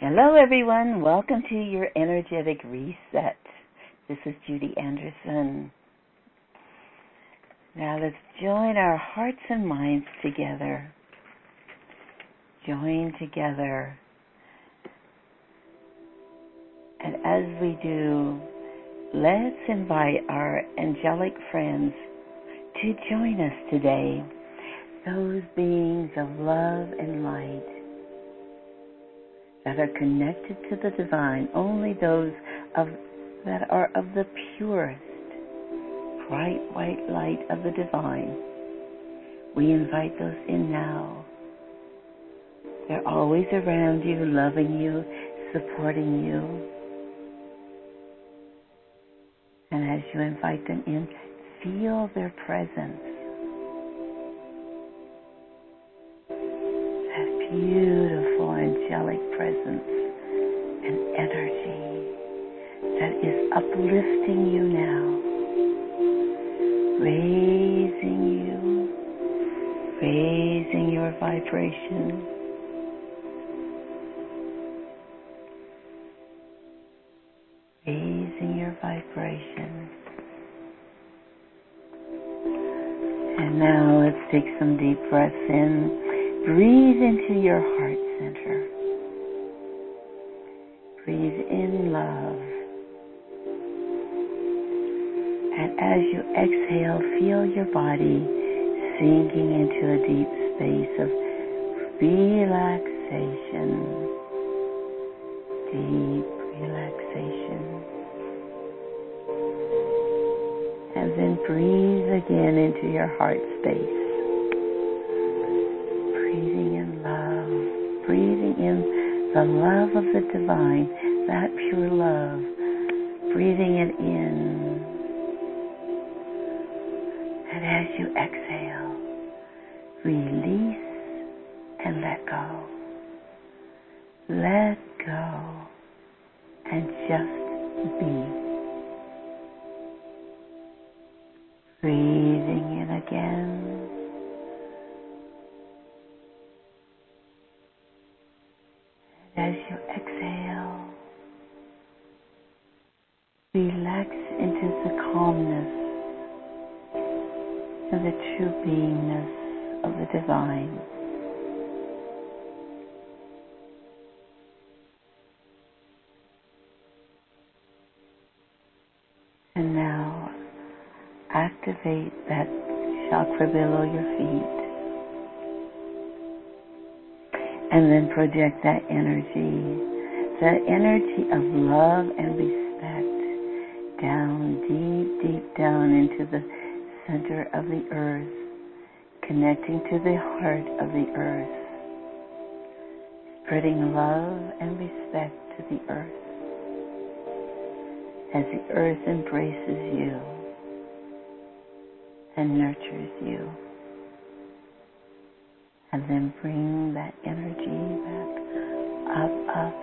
Hello, everyone. Welcome to your energetic reset. This is Judy Anderson. Now let's join our hearts and minds together. Join together. And as we do, let's invite our angelic friends to join us today. Those beings of love and light that are connected to the divine, only those of that are of the purest, bright white light of the divine. We invite those in now. They're always around you, loving you, supporting you. And as you invite them in, feel their presence. That beautiful angelic presence and energy that is uplifting you now, raising you, raising your vibration. Raising your vibration. And now let's take some deep breaths in. Breathe into your heart in love. And as you exhale, feel your body sinking into a deep space of relaxation. Deep relaxation. And then breathe again into your heart space. Breathing in love. Breathing in the love of the divine, pure love, breathing it in. And as you exhale, release project that energy, the energy of love and respect down deep, deep down into the center of the earth, connecting to the heart of the earth, spreading love and respect to the earth. As the earth embraces you and nurtures you and then bring that energy back up, up,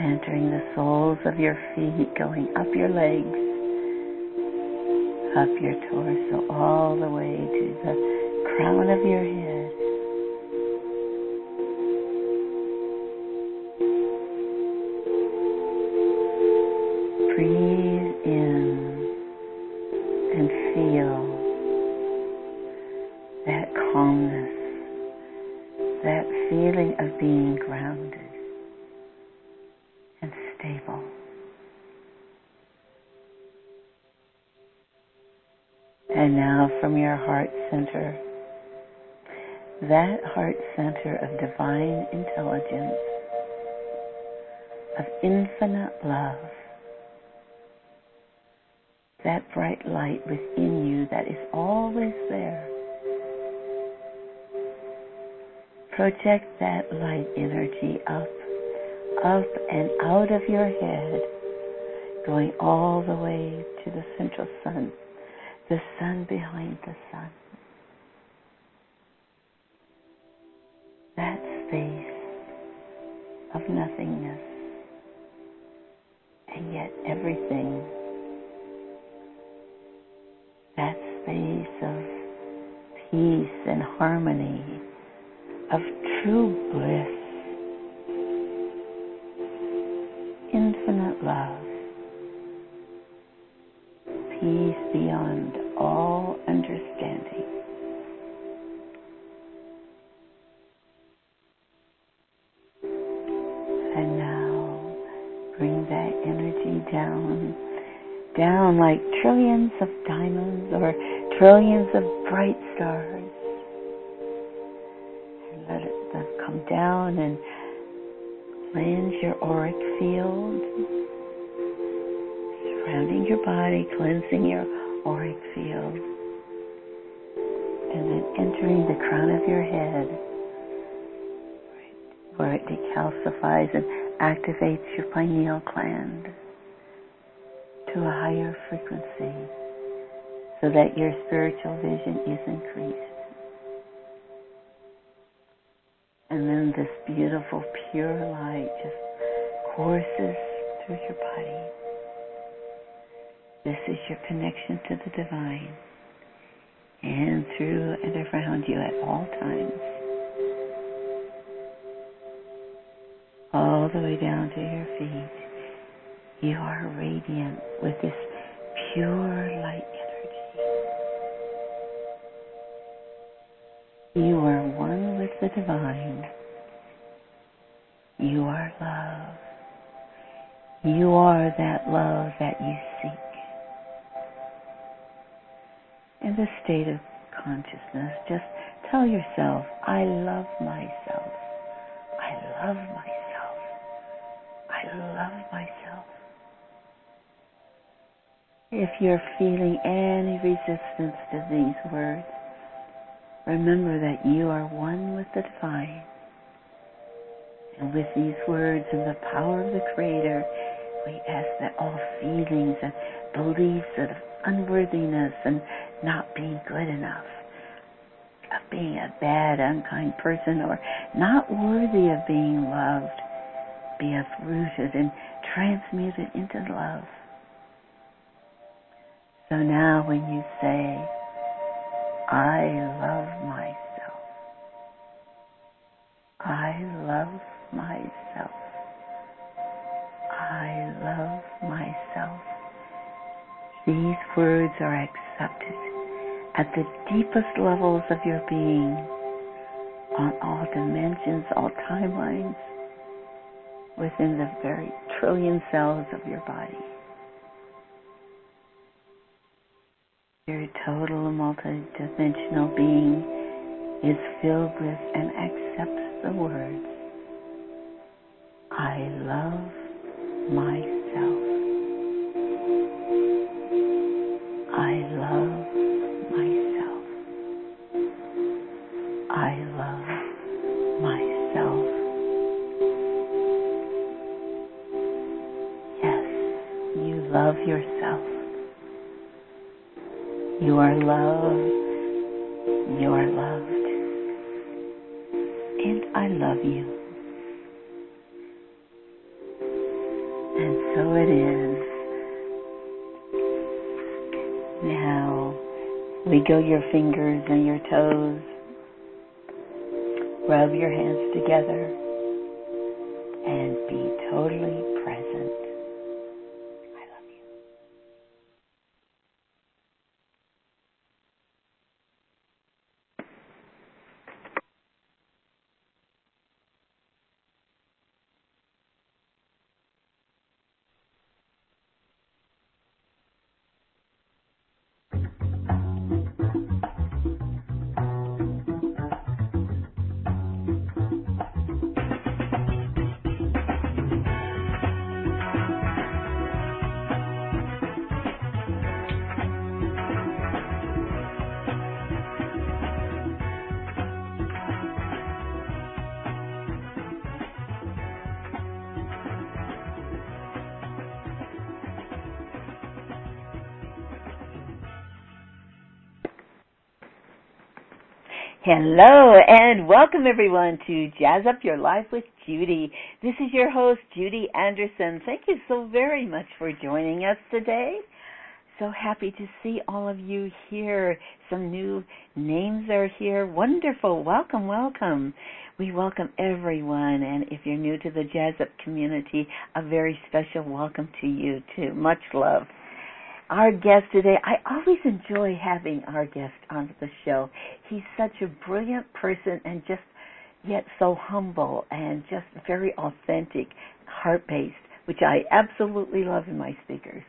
entering the soles of your feet, going up your legs, up your torso, all the way to the crown of your head. Project that light energy up, up and out of your head, going all the way to the central sun, the sun behind the sun. Cleansing your auric field, and then entering the crown of your head, where it decalcifies and activates your pineal gland to a higher frequency so that your spiritual vision is increased. And then this beautiful, pure light just courses through your body. This is your connection to the divine and through and around you at all times. All the way down to your feet. You are radiant with this pure light energy. You are one with the divine. You are love. You are that love that you seek. In this state of consciousness, just tell yourself, I love myself. I love myself. I love myself. If you're feeling any resistance to these words, Remember that you are one with the divine. And with these words and the power of the Creator, we ask that all feelings and beliefs of unworthiness and not being good enough, of being a bad, unkind person, or not worthy of being loved, be uprooted and transmuted into love. So now when you say, I love myself. I love myself. These words are accepted at the deepest levels of your being on all dimensions, all timelines, within the very trillion cells of your body. Your total multidimensional being is filled with and accepts the words, I love myself. You are loved. You are loved. And I love you. And so it is. Now, wiggle your fingers and your toes. Rub your hands together Hello and welcome everyone to Jazz Up Your Life with Judy. This is your host, Judy Anderson. Thank you so very much for joining us today. so happy to see all of you here. Some new names are here. Wonderful. Welcome, welcome. We welcome everyone. And if you're new to the Jazz Up community, a very special welcome to you too. Much love. Our guest today, I always enjoy having our guest on the show. He's such a brilliant person and just yet so humble and just very authentic, heart based, which I absolutely love in my speakers.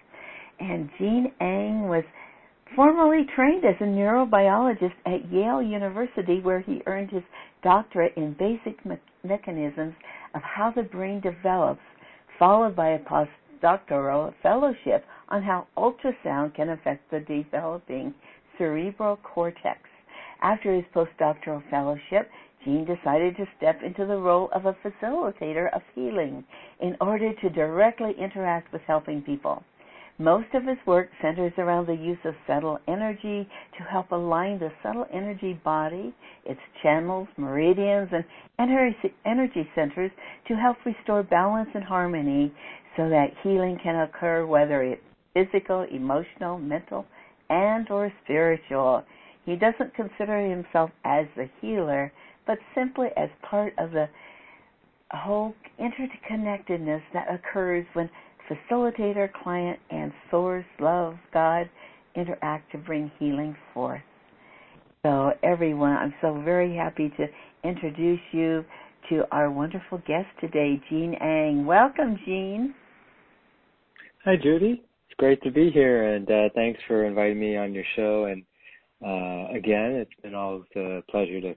And Gene Ang was formerly trained as a neurobiologist at Yale University, where he earned his doctorate in basic me- mechanisms of how the brain develops, followed by a postdoctoral fellowship on how ultrasound can affect the developing cerebral cortex. After his postdoctoral fellowship, Gene decided to step into the role of a facilitator of healing in order to directly interact with helping people. Most of his work centers around the use of subtle energy to help align the subtle energy body, its channels, meridians, and energy centers to help restore balance and harmony so that healing can occur whether it's physical, emotional, mental, and or spiritual. He doesn't consider himself as the healer, but simply as part of the whole interconnectedness that occurs when facilitator, client, and source, love, God interact to bring healing forth. So, everyone, I'm so very happy to introduce you to our wonderful guest today, Gene Ang. Welcome, Gene. Hi, Judy. Great to be here, and uh, thanks for inviting me on your show. And uh, again, it's been always a pleasure to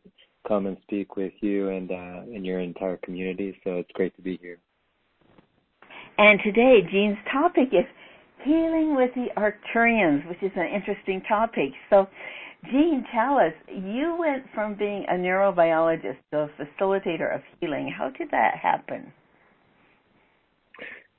come and speak with you and uh, and your entire community. So it's great to be here. And today, Gene's topic is healing with the Arcturians, which is an interesting topic. So, Jean, tell us, you went from being a neurobiologist to a facilitator of healing. How did that happen?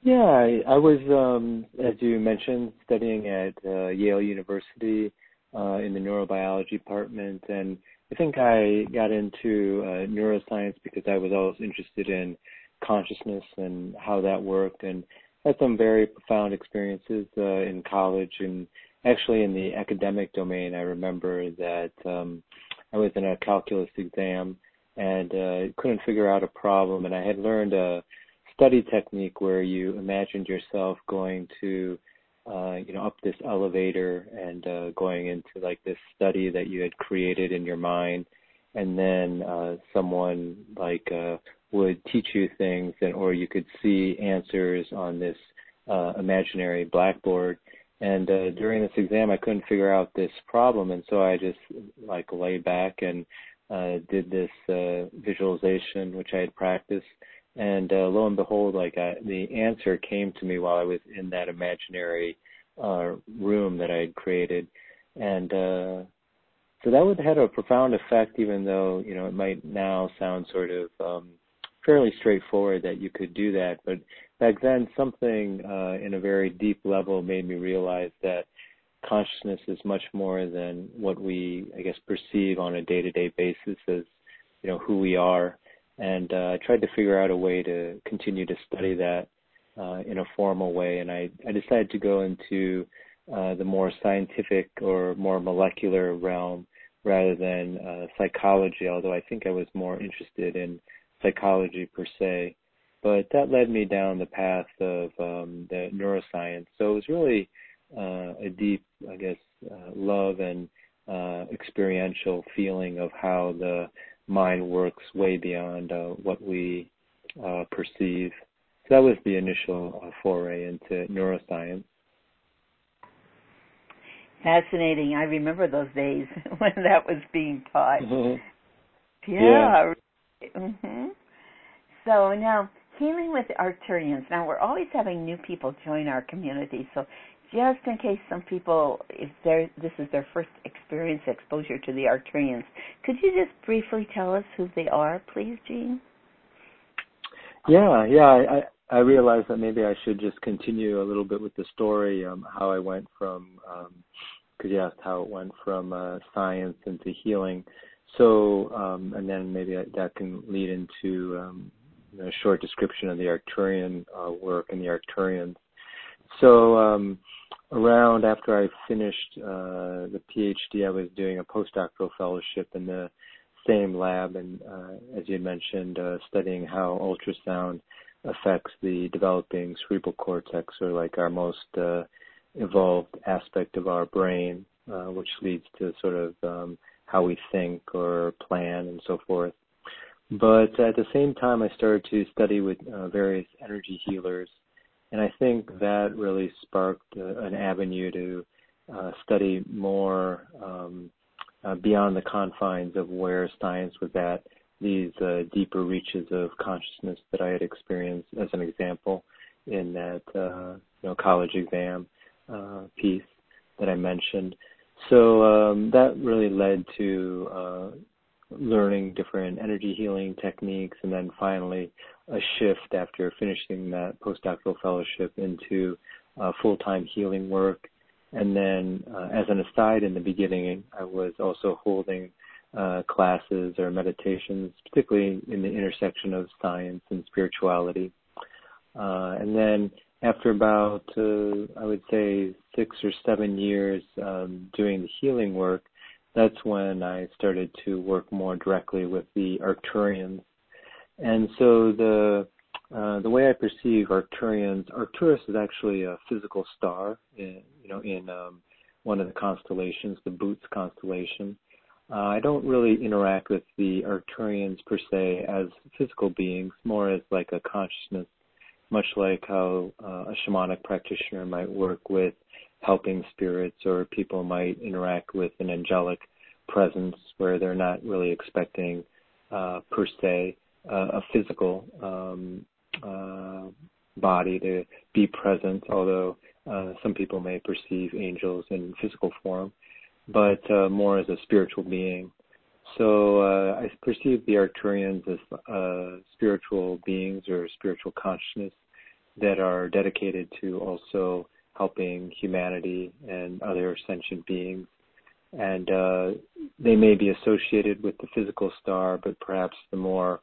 Yeah, I, I was, um, as you mentioned, studying at uh, Yale University uh, in the neurobiology department, and I think I got into uh, neuroscience because I was always interested in consciousness and how that worked and had some very profound experiences uh, in college and actually in the academic domain. I remember that um i was in a calculus exam and uh, couldn't figure out a problem and i had learned a study technique where you imagined yourself going to uh, you know up this elevator and uh, going into like this study that you had created in your mind and then uh, someone like uh, would teach you things, and or you could see answers on this uh, imaginary blackboard. And uh, during this exam, I couldn't figure out this problem, and so I just like lay back and uh, did this uh, visualization, which I had practiced. And uh, lo and behold, like I, the answer came to me while I was in that imaginary uh, room that I had created, and uh, so that would had a profound effect, even though you know it might now sound sort of um, fairly straightforward that you could do that. But back then, something uh, in a very deep level made me realize that consciousness is much more than what we, I guess, perceive on a day-to-day basis as, you know, who we are. And uh, I tried to figure out a way to continue to study that uh, in a formal way. And I, I decided to go into uh, the more scientific or more molecular realm rather than uh, psychology, although I think I was more interested in psychology per se, but that led me down the path of um, the neuroscience. So it was really uh, a deep, I guess, uh, love and uh, experiential feeling of how the mind works way beyond uh, what we uh, perceive. So that was the initial uh, foray into neuroscience. Fascinating. I remember those days when that was being taught. Mm-hmm. Yeah. yeah. Mm-hmm. So now, healing with the Arcturians. Now, we're always having new people join our community. So just in case some people, if this is their first experience, exposure to the Arcturians, could you just briefly tell us who they are, please, Gene? Yeah, yeah. I, I realized that maybe I should just continue a little bit with the story, um, how I went from, because um, you asked how it went from uh, science into healing. So, um, and then maybe that can lead into um, a short description of the Arcturian uh, work and the Arcturians. So, um, around after I finished uh, the PhD, I was doing a postdoctoral fellowship in the same lab, and uh, as you mentioned, uh, studying how ultrasound affects the developing cerebral cortex, or like our most uh, evolved aspect of our brain, uh, which leads to sort of um, how we think or plan and so forth. But at the same time, I started to study with uh, various energy healers, and I think that really sparked uh, an avenue to uh, study more um, uh, beyond the confines of where science was at, these uh, deeper reaches of consciousness that I had experienced, as an example, in that uh, you know college exam piece that I mentioned. So um, that really led to uh, learning different energy healing techniques, and then finally a shift after finishing that postdoctoral fellowship into uh, full-time healing work. And then, uh, as an aside, in the beginning, I was also holding uh, classes or meditations, particularly in the intersection of science and spirituality. Uh, and then after about, uh, I would say, six or seven years um, doing the healing work, that's when I started to work more directly with the Arcturians. And so the uh, the way I perceive Arcturians, Arcturus is actually a physical star, in, you know, in um, one of the constellations, the Boötes constellation. Uh, I don't really interact with the Arcturians per se as physical beings, more as like a consciousness much like how uh, a shamanic practitioner might work with helping spirits or people might interact with an angelic presence where they're not really expecting uh, per se uh, a physical um, uh, body to be present, although uh, some people may perceive angels in physical form, but uh, more as a spiritual being. So uh, I perceive the Arcturians as uh, spiritual beings or spiritual consciousness that are dedicated to also helping humanity and other sentient beings. And uh, they may be associated with the physical star, but perhaps the more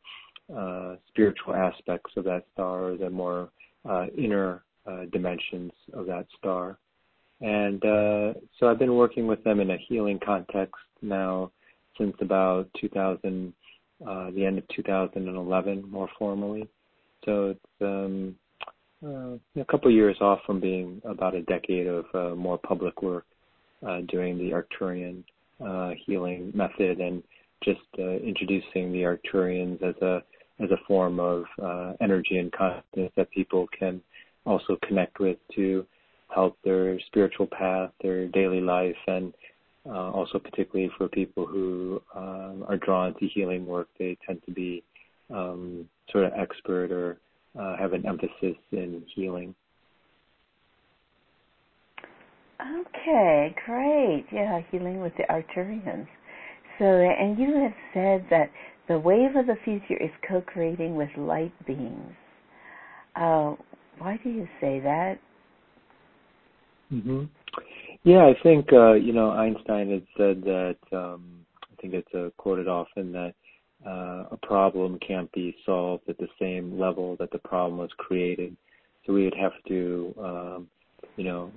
uh, spiritual aspects of that star, the more uh, inner uh, dimensions of that star. And uh, so I've been working with them in a healing context now since about 2000, uh, the end of 2011, more formally. So it's um, uh, a couple of years off from being about a decade of uh, more public work uh, doing the Arcturian uh, healing method and just uh, introducing the Arcturians as a as a form of energy and consciousness that people can also connect with to help their spiritual path, their daily life, and also particularly for people who um, are drawn to healing work, they tend to be um, sort of expert or uh, have an emphasis in healing. Okay, great. Yeah, healing with the Arcturians. So, and you have said that the wave of the future is co-creating with light beings. Uh, why do you say that? Mm-hmm. Yeah, I think uh, you know Einstein had said that. Um, I think it's uh, quoted often that uh, a problem can't be solved at the same level that the problem was created. So we would have to, um, you know,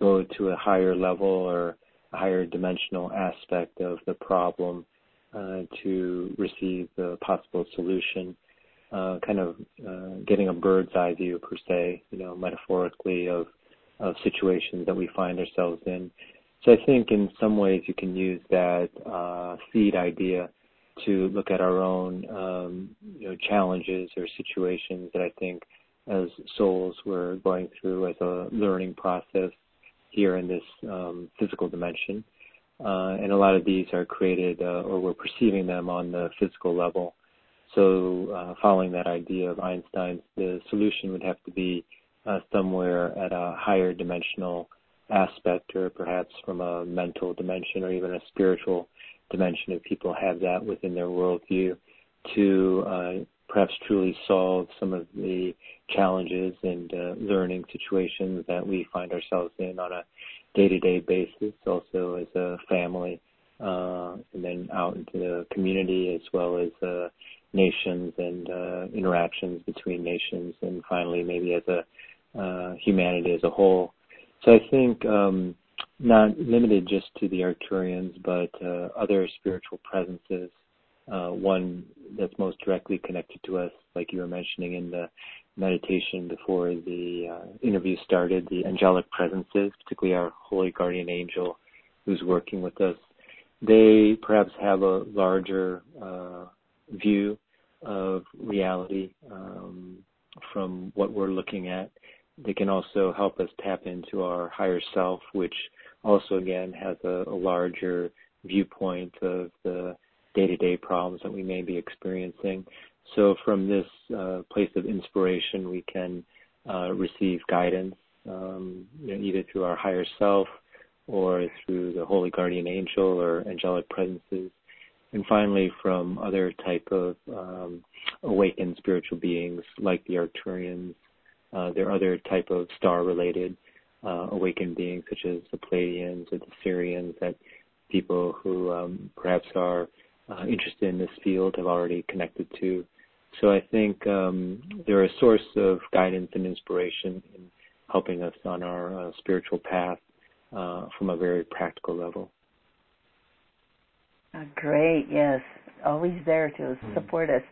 go to a higher level or a higher dimensional aspect of the problem uh, to receive the possible solution. Uh, kind of uh, getting a bird's eye view per se, you know, metaphorically of of situations that we find ourselves in. So I think in some ways you can use that uh, seed idea to look at our own um, you know, challenges or situations that I think as souls we're going through as a learning process here in this um, physical dimension. Uh, and a lot of these are created uh, or we're perceiving them on the physical level. So uh, following that idea of Einstein's, the solution would have to be uh, somewhere at a higher dimensional aspect or perhaps from a mental dimension or even a spiritual dimension if people have that within their worldview to uh, perhaps truly solve some of the challenges and uh, learning situations that we find ourselves in on a day-to-day basis, also as a family, uh, and then out into the community as well as uh, nations and uh, interactions between nations, and finally maybe as a uh, humanity as a whole. So I think um, not limited just to the Arcturians, but uh, other spiritual presences. Uh, one that's most directly connected to us, like you were mentioning in the meditation before the uh, interview started, the angelic presences, particularly our holy guardian angel who's working with us. They perhaps have a larger uh, view of reality um, from what we're looking at. They can also help us tap into our higher self, which also again has a, a larger viewpoint of the day-to-day problems that we may be experiencing. So from this uh, place of inspiration, we can uh, receive guidance um, you know, either through our higher self or through the holy guardian angel or angelic presences. And finally, from other type of um, awakened spiritual beings like the Arcturians, uh, there are other type of star-related uh, awakened beings such as the Pleiadians or the Sirians, that people who um, perhaps are uh, interested in this field have already connected to. So I think um, they're a source of guidance and inspiration in helping us on our uh, spiritual path uh, from a very practical level. Uh, great, yes, always there to support us.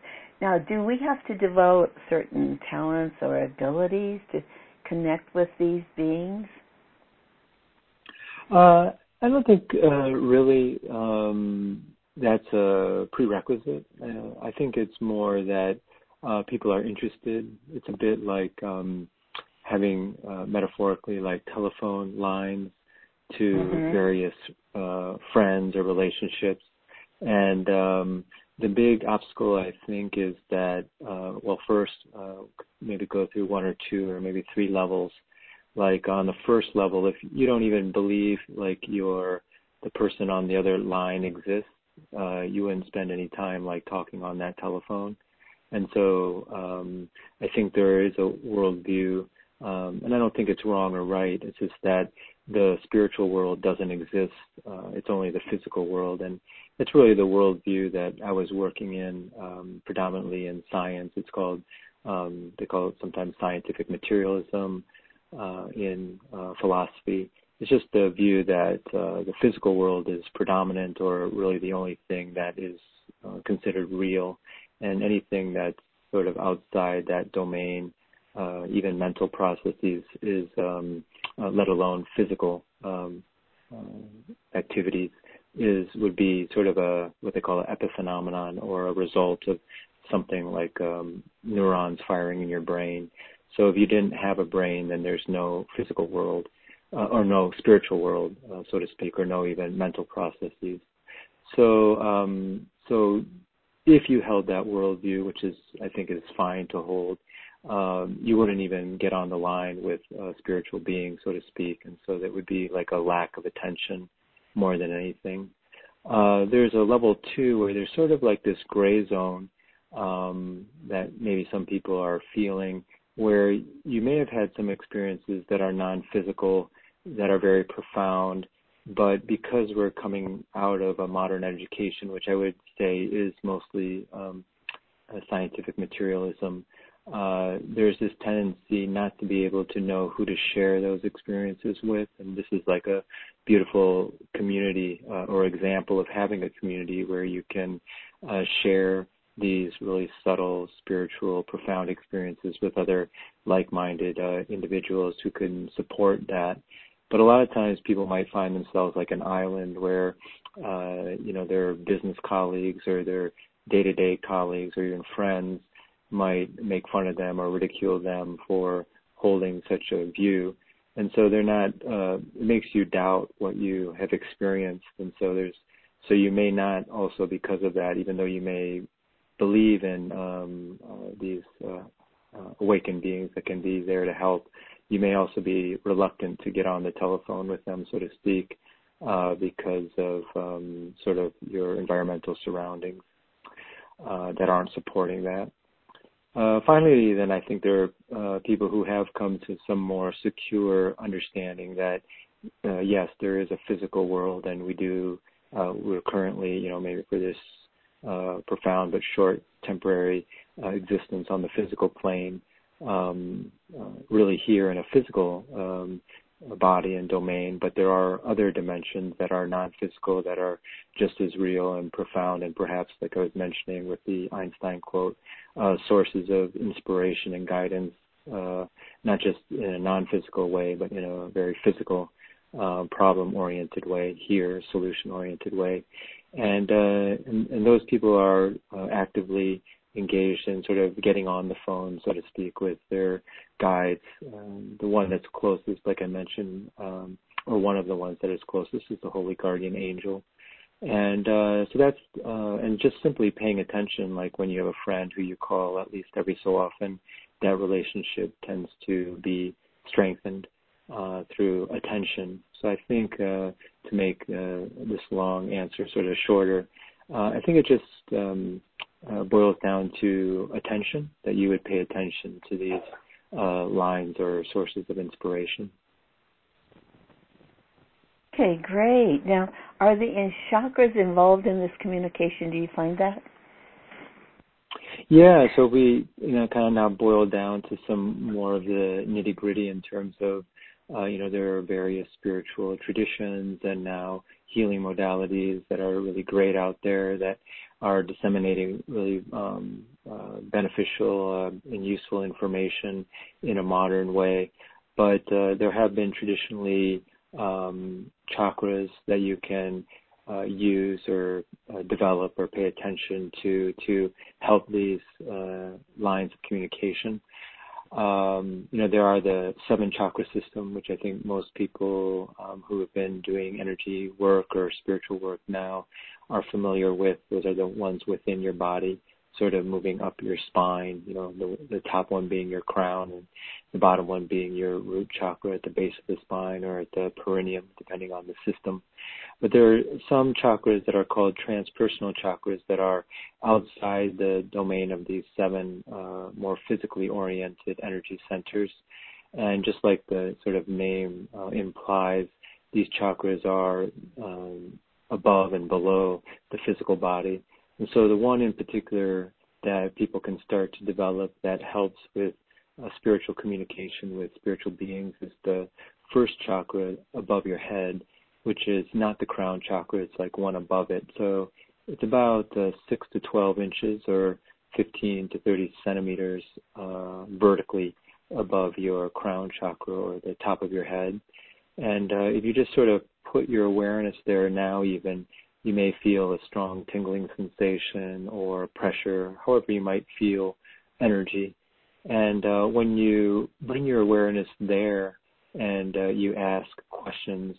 Now, do we have to develop certain talents or abilities to connect with these beings? Uh, I don't think uh, really um, that's a prerequisite. Uh, I think it's more that uh, people are interested. It's a bit like um, having uh, metaphorically like telephone lines to mm-hmm. various uh, friends or relationships. And um, the big obstacle, I think, is that, uh, well, first, uh, maybe go through one or two or maybe three levels. Like on the first level, if you don't even believe like you're the person on the other line exists, uh, you wouldn't spend any time like talking on that telephone. And so um, I think there is a worldview, um, and I don't think it's wrong or right. It's just that the spiritual world doesn't exist. Uh, it's only the physical world, and it's really the worldview that I was working in, um, predominantly in science. It's called um, they call it sometimes scientific materialism uh, in uh, philosophy. It's just the view that uh, the physical world is predominant, or really the only thing that is uh, considered real, and anything that's sort of outside that domain, uh, even mental processes, is um, uh, let alone physical um, activities, is would be sort of a what they call an epiphenomenon or a result of something like um, neurons firing in your brain. So if you didn't have a brain, then there's no physical world uh, or no spiritual world, uh, so to speak, or no even mental processes. So um, so if you held that worldview, which is I think is fine to hold, um, you wouldn't even get on the line with a spiritual being, so to speak, and so that would be like a lack of attention more than anything. Uh, there's a level two where there's sort of like this gray zone um, that maybe some people are feeling, where you may have had some experiences that are non-physical, that are very profound, but because we're coming out of a modern education, which I would say is mostly um, scientific materialism, uh, there's this tendency not to be able to know who to share those experiences with. And this is like a beautiful community uh, or example of having a community where you can uh, share these really subtle, spiritual, profound experiences with other like-minded uh, individuals who can support that. But a lot of times people might find themselves like an island where, uh, you know, their business colleagues or their day-to-day colleagues or even friends might make fun of them or ridicule them for holding such a view. And so they're not, uh, it makes you doubt what you have experienced. And so there's, so you may not also because of that, even though you may believe in um, uh, these uh, uh, awakened beings that can be there to help, you may also be reluctant to get on the telephone with them, so to speak, uh, because of um, sort of your environmental surroundings uh, that aren't supporting that. Uh, finally, then I think there are uh, people who have come to some more secure understanding that uh, yes, there is a physical world, and we do. We're currently, you know, maybe for this profound but short temporary existence on the physical plane, um, really here in a physical um, body and domain, but there are other dimensions that are non-physical that are just as real and profound, and perhaps, like I was mentioning with the Einstein quote, uh, sources of inspiration and guidance, uh, not just in a non-physical way, but in a very physical, uh, problem-oriented way here, solution-oriented way, and, uh, and, and those people are uh, actively engaged in sort of getting on the phone, so to speak, with their guides. Um, the one that's closest, like I mentioned, um, or one of the ones that is closest is the Holy Guardian Angel. And uh, so that's uh, and just simply paying attention, like when you have a friend who you call at least every so often, that relationship tends to be strengthened uh, through attention. So I think uh, to make uh, this long answer sort of shorter, I think it just um, uh, boils down to attention, that you would pay attention to these uh, lines or sources of inspiration. Okay, great. Now, are the chakras involved in this communication? Do you find that? Yeah, so we, you know, kind of now boil down to some more of the nitty gritty in terms of, uh, you know, there are various spiritual traditions and now healing modalities that are really great out there that are disseminating really um, uh, beneficial uh, and useful information in a modern way. But uh, there have been traditionally um, chakras that you can uh, use or uh, develop or pay attention to to help these uh, lines of communication. Um, you know, there are the seven chakra system, which I think most people um, who have been doing energy work or spiritual work now are familiar with. Those are the ones within your body, sort of moving up your spine. You know, the, the top one being your crown, and the bottom one being your root chakra at the base of the spine or at the perineum, depending on the system. But there are some chakras that are called transpersonal chakras that are outside the domain of these seven uh, more physically oriented energy centers. And just like the sort of name uh, implies, these chakras are um, above and below the physical body. And so the one in particular that people can start to develop that helps with uh, spiritual communication with spiritual beings is the first chakra above your head, which is not the crown chakra, it's like one above it. So it's about uh, 6 to 12 inches or 15 to 30 centimeters uh, vertically above your crown chakra or the top of your head. And uh, if you just sort of put your awareness there now, even you may feel a strong tingling sensation or pressure, however you might feel energy. And uh, when you bring your awareness there and uh, you ask questions,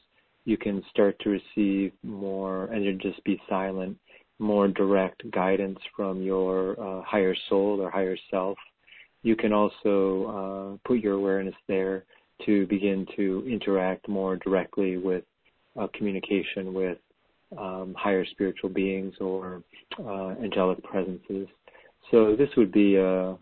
you can start to receive more, and you just be silent, more direct guidance from your uh, higher soul or higher self. You can also uh, put your awareness there to begin to interact more directly with uh, communication with um, higher spiritual beings or uh, angelic presences. So this would be a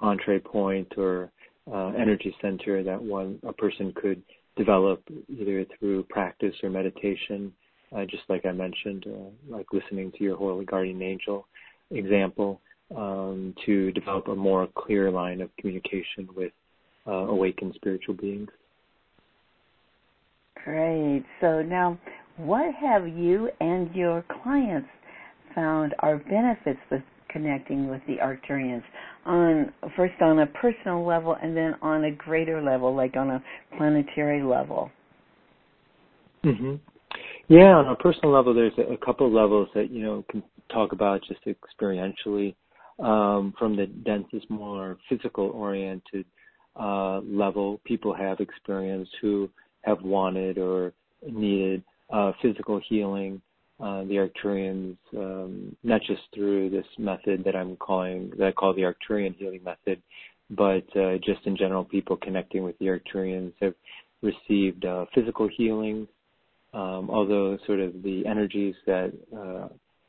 entree point or uh, energy center that one a person could develop either through practice or meditation, uh, just like I mentioned, uh, like listening to your holy guardian angel example, um, to develop a more clear line of communication with uh, awakened spiritual beings. Great. So now, what have you and your clients found are benefits with connecting with the Arcturians on first on a personal level and then on a greater level, like on a planetary level? Mm-hmm. Yeah, on a personal level, there's a couple of levels that you know can talk about just experientially. Um, from the densest, more physical-oriented uh, level, people have experienced who have wanted or needed uh, physical healing. Uh, the Arcturians, um, not just through this method that I'm calling, that I call the Arcturian healing method, but uh, just in general, people connecting with the Arcturians have received uh, physical healing, um, although sort of the energies that uh,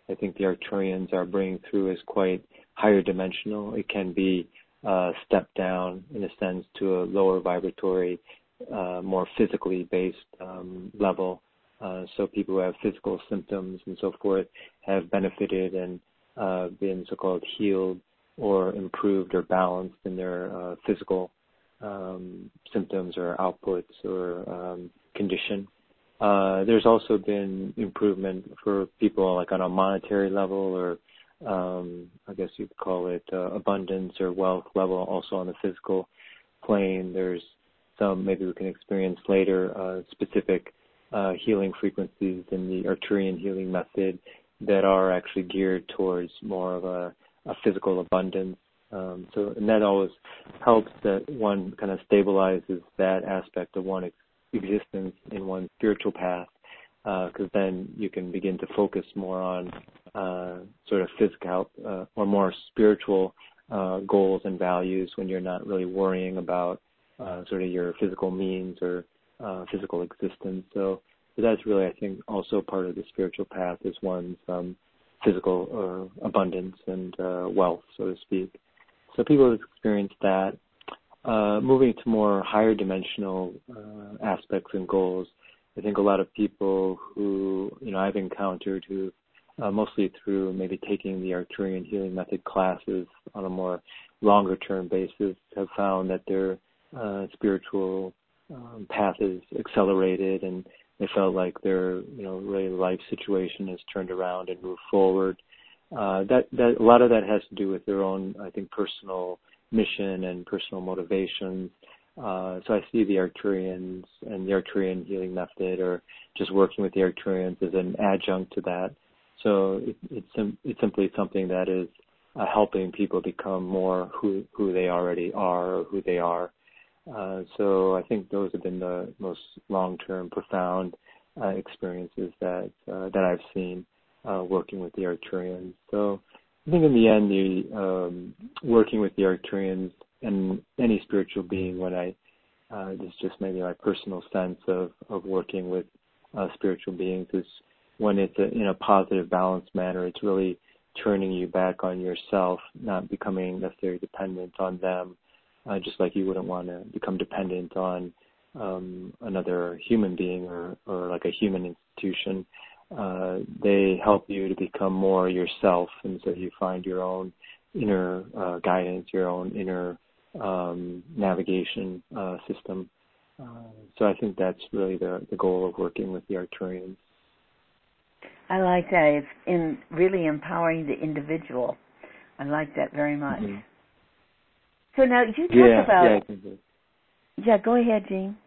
I think the Arcturians are bringing through is quite higher dimensional. It can be uh, stepped down in a sense to a lower vibratory uh, more physically based um, level. Uh, so people who have physical symptoms and so forth have benefited and uh, been so-called healed or improved or balanced in their uh, physical um, symptoms or outputs or um, condition. Uh, there's also been improvement for people like on a monetary level or um, I guess you could call it uh, abundance or wealth level. Also on the physical plane, there's some maybe we can experience later uh, specific uh, healing frequencies in the Arcturian healing method that are actually geared towards more of a, a physical abundance. Um, so, and that always helps that one kind of stabilizes that aspect of one ex- existence in one spiritual path, because uh, then you can begin to focus more on uh, sort of physical uh, or more spiritual uh, goals and values when you're not really worrying about uh, sort of your physical means or uh, physical existence. So, that's really, I think, also part of the spiritual path is one's um, physical uh, abundance and uh, wealth, so to speak. So people have experienced that. Uh, moving to more higher dimensional uh, aspects and goals, I think a lot of people who you know I've encountered who uh, mostly through maybe taking the Arcturian healing method classes on a more longer term basis have found that their uh, spiritual um, path is accelerated and they felt like their you know really life situation has turned around and moved forward. Uh, that that a lot of that has to do with their own I think personal mission and personal motivations. Uh, so I see the Arcturians and the Arcturian healing method, or just working with the Arcturians, as an adjunct to that. So it, it's it's simply something that is uh, helping people become more who who they already are, or who they are. Uh, so I think those have been the most long-term, profound uh, experiences that uh, that I've seen uh, working with the Arcturians. So I think in the end, the um, working with the Arcturians and any spiritual being, when I uh, this is just maybe my personal sense of of working with uh, spiritual beings is when it's in a positive, balanced manner. It's really turning you back on yourself, not becoming necessarily dependent on them, uh, just like you wouldn't want to become dependent on um, another human being or, or like a human institution uh, they help you to become more yourself, and so you find your own inner uh, guidance, your own inner um, navigation uh, system. Uh, so I think that's really the, the goal of working with the Arcturians. I like that. It's in really empowering the individual. I like that very much. Mm-hmm. So now you talk yeah, about. Yeah, yeah, go ahead, Gene.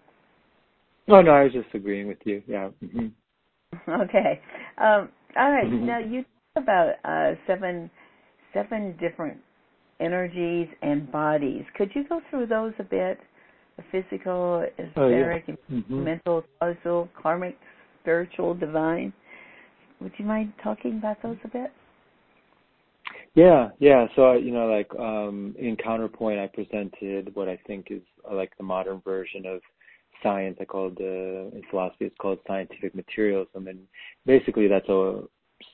Oh no, I was just agreeing with you. Yeah. Mm-hmm. Okay. Um, all right. Mm-hmm. Now you talk about uh, seven seven different energies and bodies. Could you go through those a bit? The physical, etheric, oh, yeah. mm-hmm. mental, causal, karmic, spiritual, divine. Would you mind talking about those a bit? Yeah, yeah. So you know, like um, in counterpoint, I presented what I think is uh, like the modern version of science. I call it the in philosophy it's called scientific materialism, and basically that's a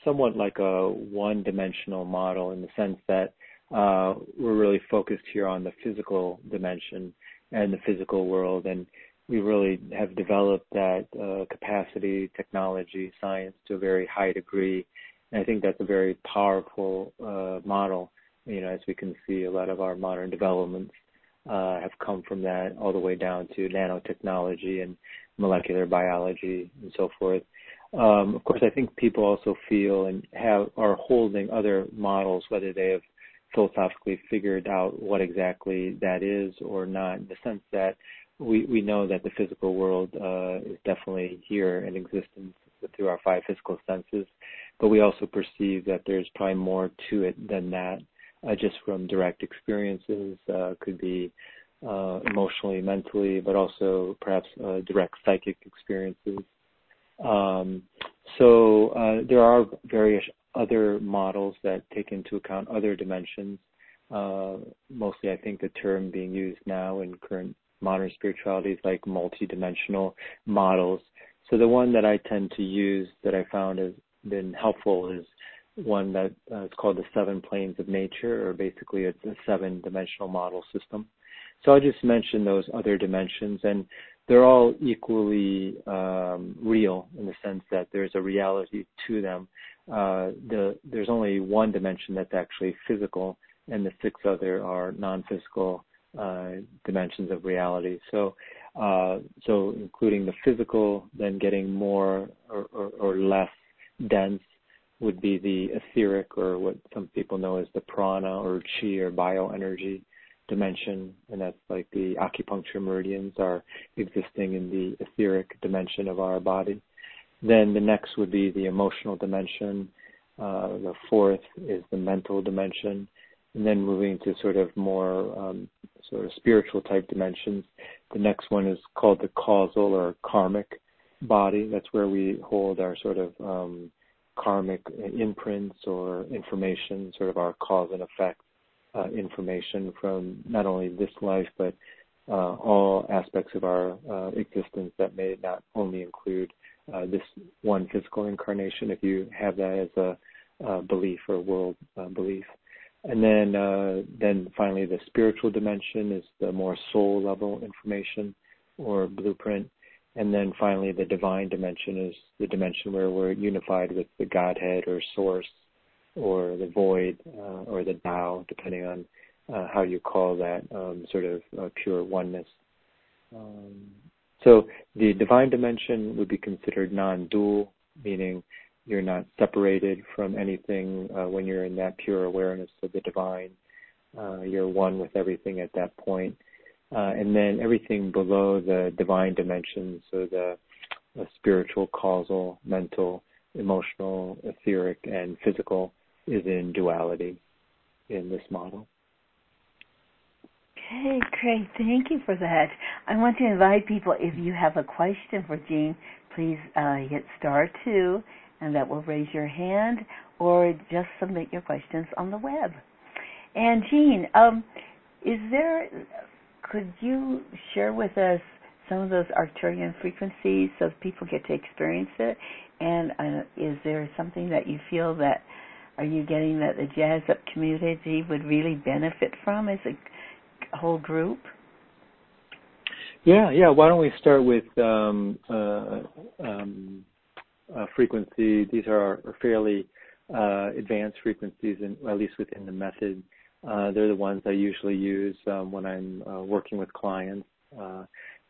somewhat like a one-dimensional model in the sense that uh, we're really focused here on the physical dimension and the physical world, and we really have developed that uh, capacity, technology, science to a very high degree. I think that's a very powerful uh, model. You know, as we can see, a lot of our modern developments uh, have come from that all the way down to nanotechnology and molecular biology and so forth. Um, of course, I think people also feel and have are holding other models, whether they have philosophically figured out what exactly that is or not, in the sense that we, we know that the physical world uh, is definitely here in existence through our five physical senses, but we also perceive that there's probably more to it than that uh, just from direct experiences, uh, could be uh, emotionally, mentally, but also perhaps uh, direct psychic experiences. Um, so uh, there are various other models that take into account other dimensions. Uh, mostly, I think the term being used now in current modern spirituality is like multidimensional models. So the one that I tend to use that I found has been helpful is one that uh, is called the seven planes of nature, or basically it's a seven dimensional model system. So I'll just mention those other dimensions, and they're all equally um, real in the sense that there's a reality to them. Uh, the, there's only one dimension that's actually physical, and the six other are non-physical uh, dimensions of reality. So, uh, so including the physical, then getting more or, or, or less dense would be the etheric, or what some people know as the prana or chi or bioenergy dimension, and that's like the acupuncture meridians are existing in the etheric dimension of our body. Then the next would be the emotional dimension. Uh, the fourth is the mental dimension, and then moving to sort of more um, sort of spiritual type dimensions. The next one is called the causal or karmic body. That's where we hold our sort of um, karmic imprints or information, sort of our cause and effect uh, information from not only this life but uh, all aspects of our uh, existence that may not only include uh, this one physical incarnation, if you have that as a, a belief or world uh, belief. And then, uh, then finally, the spiritual dimension is the more soul level information or blueprint. And then finally, the divine dimension is the dimension where we're unified with the Godhead or Source or the Void uh, or the Tao, depending on uh, how you call that um, sort of uh, pure oneness. Um, so the divine dimension would be considered non-dual, meaning you're not separated from anything uh, when you're in that pure awareness of the divine. Uh, you're one with everything at that point. Uh, and then everything below the divine dimension, so the, the spiritual, causal, mental, emotional, etheric, and physical, is in duality in this model. Okay, great. Thank you for that. I want to invite people, if you have a question for Gene, please uh, hit star two, and that will raise your hand, or just submit your questions on the web. And Gene, um, is there could you share with us some of those Arcturian frequencies so people get to experience it? And uh, is there something that you feel that are you getting that the Jazz Up community would really benefit from as a whole group? Yeah, yeah. Why don't we start with um, uh, um, uh, frequency? These are fairly uh, advanced frequencies, and at least within the method. Uh, they're the ones I usually use um, when I'm uh, working with clients. Uh,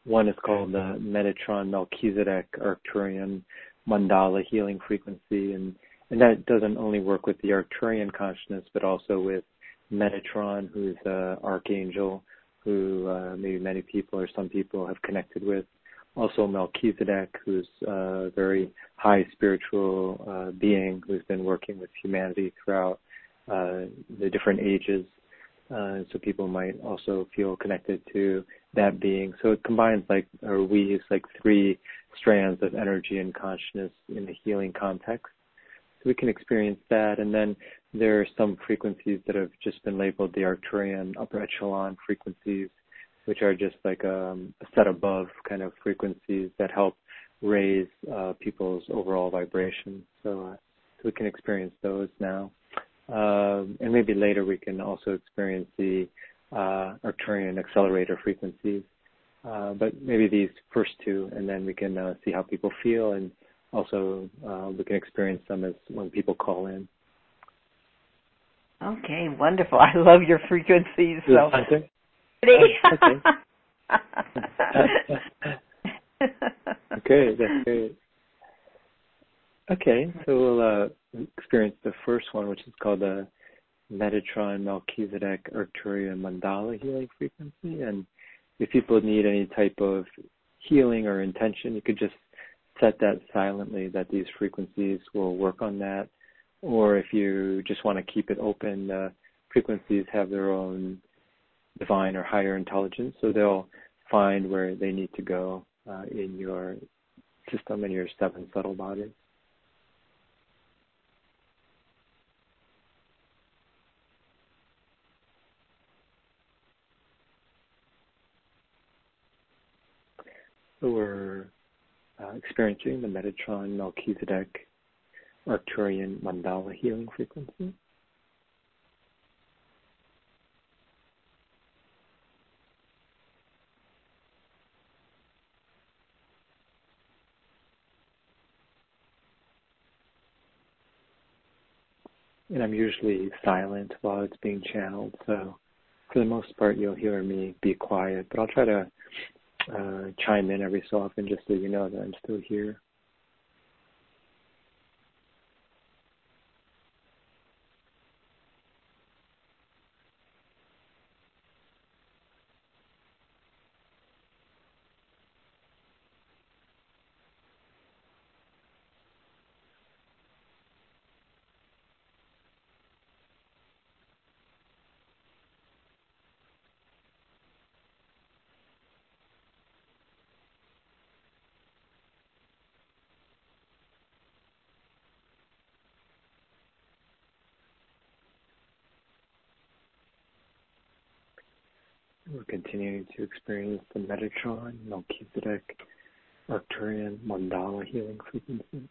one is called the Metatron Melchizedek Arcturian Mandala Healing Frequency, and and that doesn't only work with the Arcturian consciousness, but also with Metatron, who's an archangel, who uh, maybe many people or some people have connected with. Also Melchizedek, who's a very high spiritual uh, being who's been working with humanity throughout the different ages. Uh, so people might also feel connected to that being. So it combines like, or we use like three strands of energy and consciousness in the healing context. So we can experience that. And then there are some frequencies that have just been labeled the Arcturian upper echelon frequencies, which are just like um, a set above kind of frequencies that help raise uh, people's overall vibration. So, uh, so we can experience those now. Um, and maybe later we can also experience the uh, Arcturian accelerator frequencies. Uh, but maybe these first two, and then we can uh, see how people feel, and also uh, we can experience them as when people call in. Okay, wonderful. I love your frequencies. So. okay. okay, that's great. Okay, so we'll uh, experience the first one, which is called the Metatron Melchizedek Arcturian Mandala healing frequency. And if people need any type of healing or intention, you could just set that silently that these frequencies will work on that. Or if you just want to keep it open, uh, frequencies have their own divine or higher intelligence, so they'll find where they need to go uh, in your system and your seven subtle bodies. We're uh, experiencing the Metatron Melchizedek Arcturian Mandala healing frequency. And I'm usually silent while it's being channeled, so for the most part, you'll hear me be quiet, but I'll try to uh, chime in every so often just so you know that I'm still here. Continuing to experience the Metatron, Melchizedek, Arcturian, Mandala healing frequency.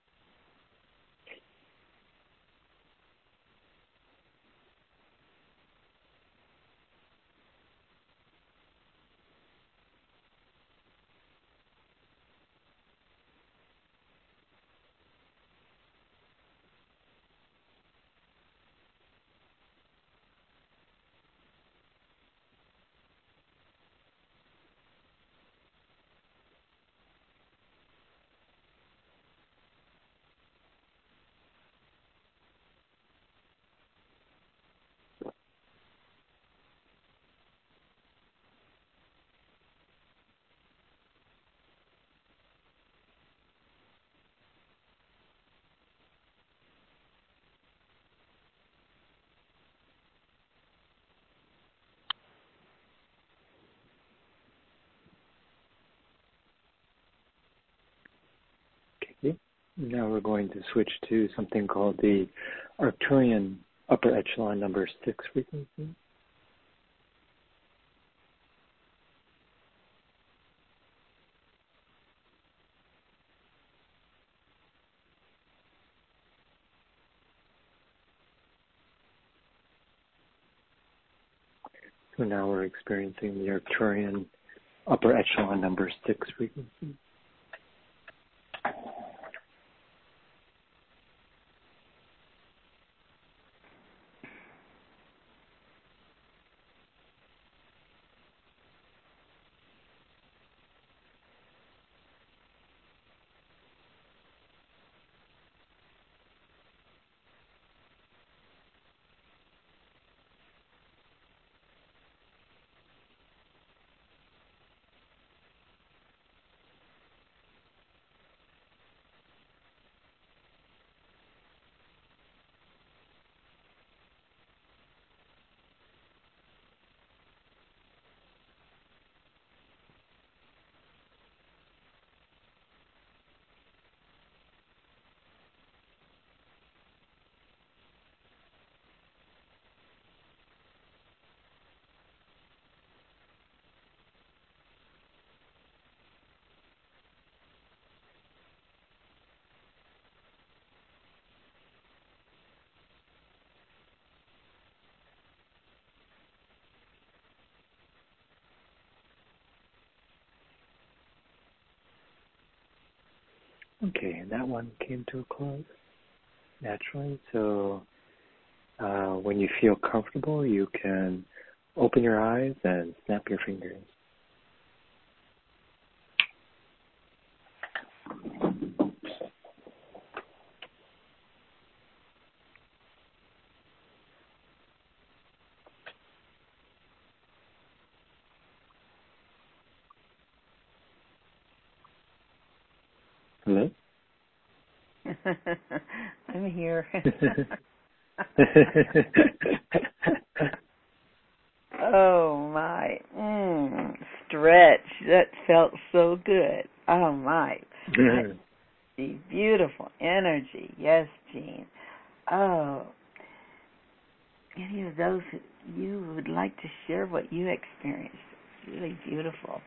Now we're going to switch to something called the Arcturian upper echelon number six frequency. So now we're experiencing the Arcturian upper echelon number six frequency. Okay, and that one came to a close naturally. So uh, when you feel comfortable, you can open your eyes and snap your fingers. Hello? I'm here. oh my. Mm, stretch. That felt so good. Oh my. The beautiful energy. Yes, Gene. Oh. Any of those you would like to share what you experienced? It's really beautiful.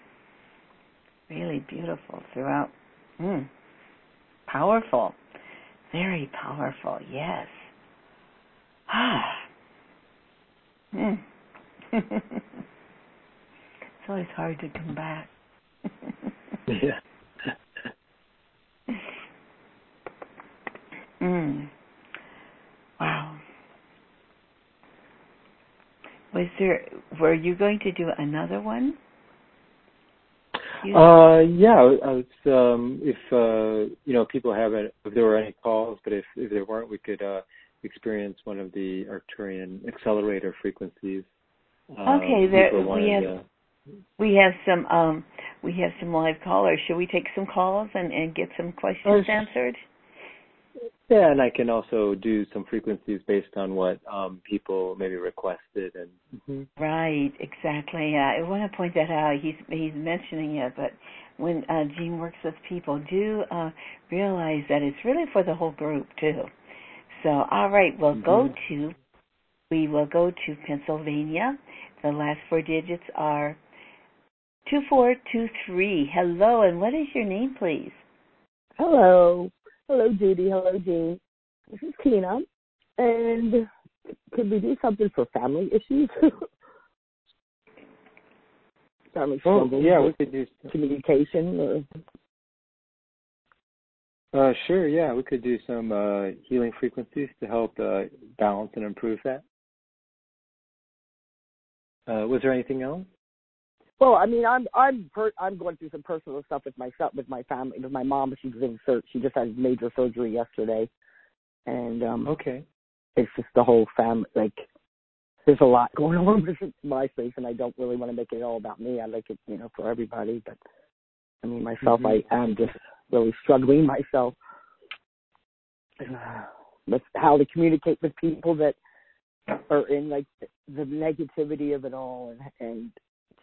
Really beautiful throughout. Mm Powerful. Very powerful, yes. Ah. Mm. it's always hard to come back. yeah. mm. Wow. Was there? Were you going to do another one? Uh, yeah. I was, um, if uh, you know, people haven't. If there were any calls, but if if there weren't, we could uh, experience one of the Arcturian accelerator frequencies. Um, okay, there we have. We have some um we have some live callers. Should we take some calls and, and get some questions uh, answered? Yeah, and I can also do some frequencies based on what um, people maybe requested. And mm-hmm. right, exactly. Uh, I want to point that out. He's he's mentioning it, but when uh, Gene works with people, do uh, realize that it's really for the whole group too. So, all right, we'll mm-hmm. go to we will go to Pennsylvania. The last four digits are two four two three. Hello, and what is your name, please? Hello. Hello, Judy. Hello, Gene. This is Tina. And could we do something for family issues? family oh, yeah, we could do communication or. Uh, sure. Yeah, we could do some uh, healing frequencies to help uh, balance and improve that. Uh, was there anything else? Well, I mean, I'm I'm per- I'm going through some personal stuff with myself, with my family, with my mom. She's in sur- She just had major surgery yesterday, and um okay, it's just the whole family. Like, there's a lot going on with my face, and I don't really want to make it all about me. I like it, you know, for everybody. But I mean, myself, mm-hmm. I am just really struggling myself with how to communicate with people that are in like the negativity of it all, and and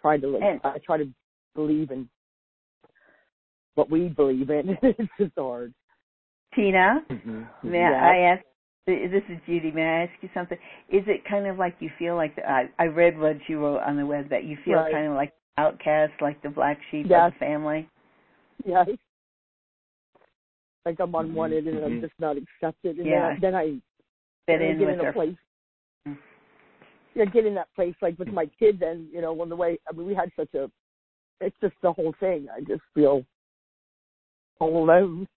try to and, I try to believe in what we believe in. it's just hard. Tina, mm-hmm. may yeah. I ask? This is Judy. May I ask you something? Is it kind of like you feel like the, I I read what you wrote on the web that you feel right. kind of like outcast, like the black sheep yes. of the family? Yeah. Like I'm unwanted mm-hmm. and I'm mm-hmm. just not accepted. And yeah. then I, then I, fit in get with in a place yeah, get in that place like with my kids and you know, on the way I mean we had such a it's just the whole thing. I just feel all alone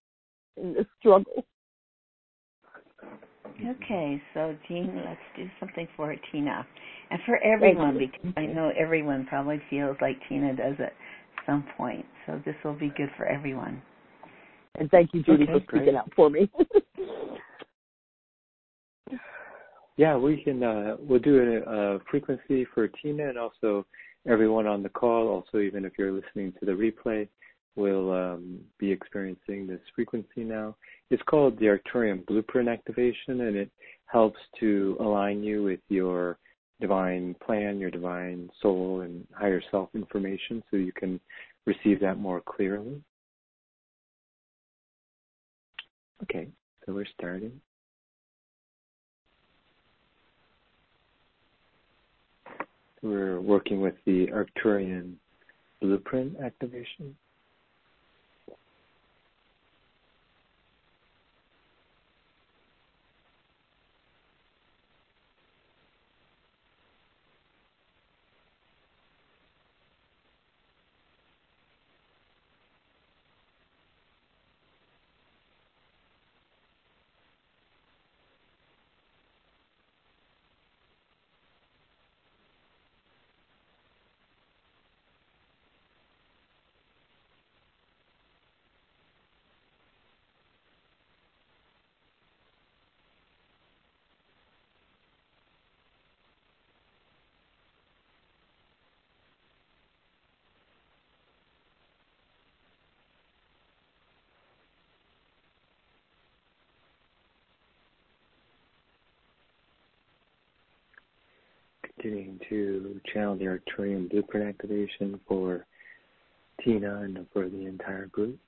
in this struggle. Okay, so Gene, let's do something for Tina. And for everyone because I know everyone probably feels like Tina does at some point. So this will be good for everyone. And thank you, Judy, okay, for speaking great. out for me. Yeah, we can. Uh, we'll do a, a frequency for Tina and also everyone on the call. Also, even if you're listening to the replay, we'll um, be experiencing this frequency now. It's called the Arcturian Blueprint Activation, and it helps to align you with your divine plan, your divine soul, and higher self information so you can receive that more clearly. Okay, so we're starting. We're working with the Arcturian blueprint activation. To channel the Arcturian blueprint activation for Tina and for the entire group.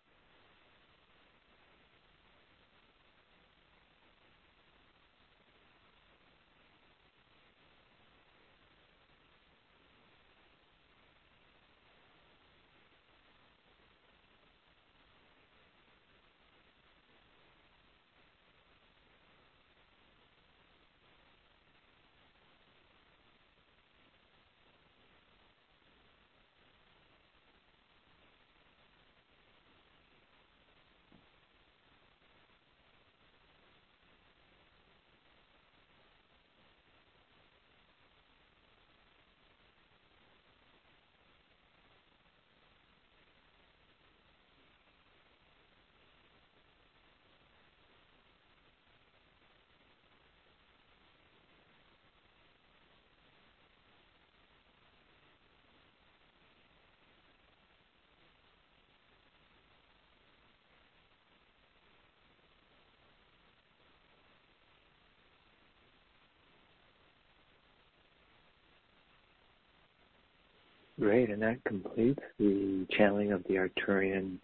Great, and that completes the channeling of the Arcturian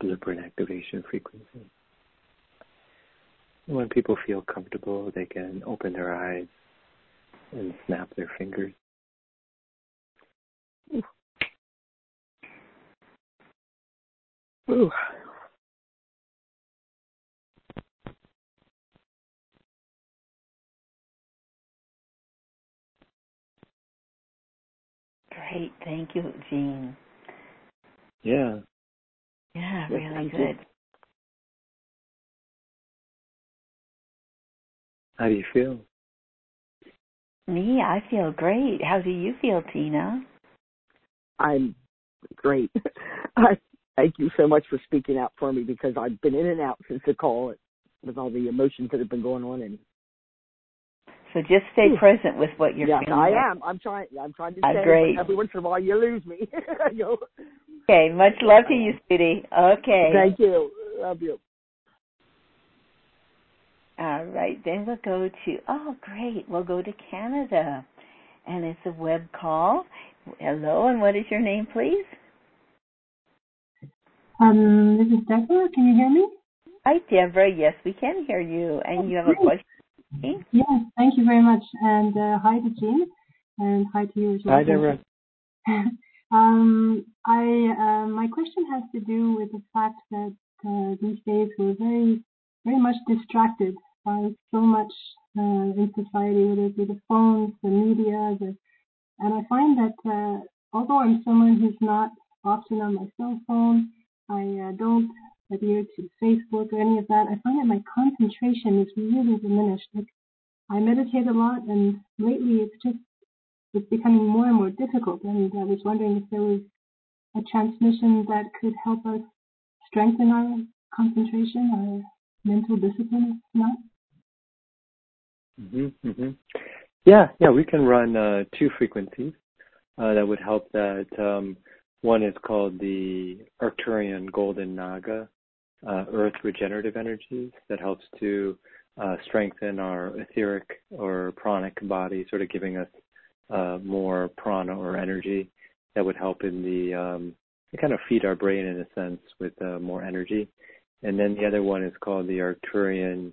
blueprint activation frequency. When people feel comfortable, they can open their eyes and snap their fingers. Ooh. Ooh. Great. Thank you, Gene. Yeah. Yeah, Yes, really thank you. good. How do you feel? Me, I feel great. How do you feel, Tina? I'm great. I thank you so much for speaking out for me because I've been in and out since the call with all the emotions that have been going on and So just stay Ooh. present with what you're yes, feeling. I am. I'm trying I'm trying to Ah, stay great. but every once in a while you lose me. You? Okay, much love to you, sweetie. Okay. Thank you. Love you. All right, then we'll go to, oh, great. We'll go to Canada. And it's a web call. Hello, and what is your name, please? Um, this is Deborah. Can you hear me? Hi, Deborah. Yes, we can hear you. And you have a Great. Question? Yes, thank you very much. And uh, hi to Gene, and hi to you as well. Hi, Deborah. um, I uh, my question has to do with the fact that uh, these days we're very very much distracted by so much uh, in society, whether it be the phones, the media, the, and I find that uh, although I'm someone who's not often on my cell phone, I uh, don't to Facebook or any of that. I find that my concentration is really diminished. Like I meditate a lot, and lately it's just it's becoming more and more difficult. And I was wondering if there was a transmission that could help us strengthen our concentration, our mental discipline, if not. hmm hmm Yeah, yeah, we can run uh, two frequencies uh, that would help that. Um, one is called the Arcturian Golden Naga, uh, Earth Regenerative Energies, that helps to uh, strengthen our etheric or pranic body, sort of giving us uh, more prana or energy that would help in the um, kind of feed our brain in a sense with uh, more energy. And then the other one is called the Arcturian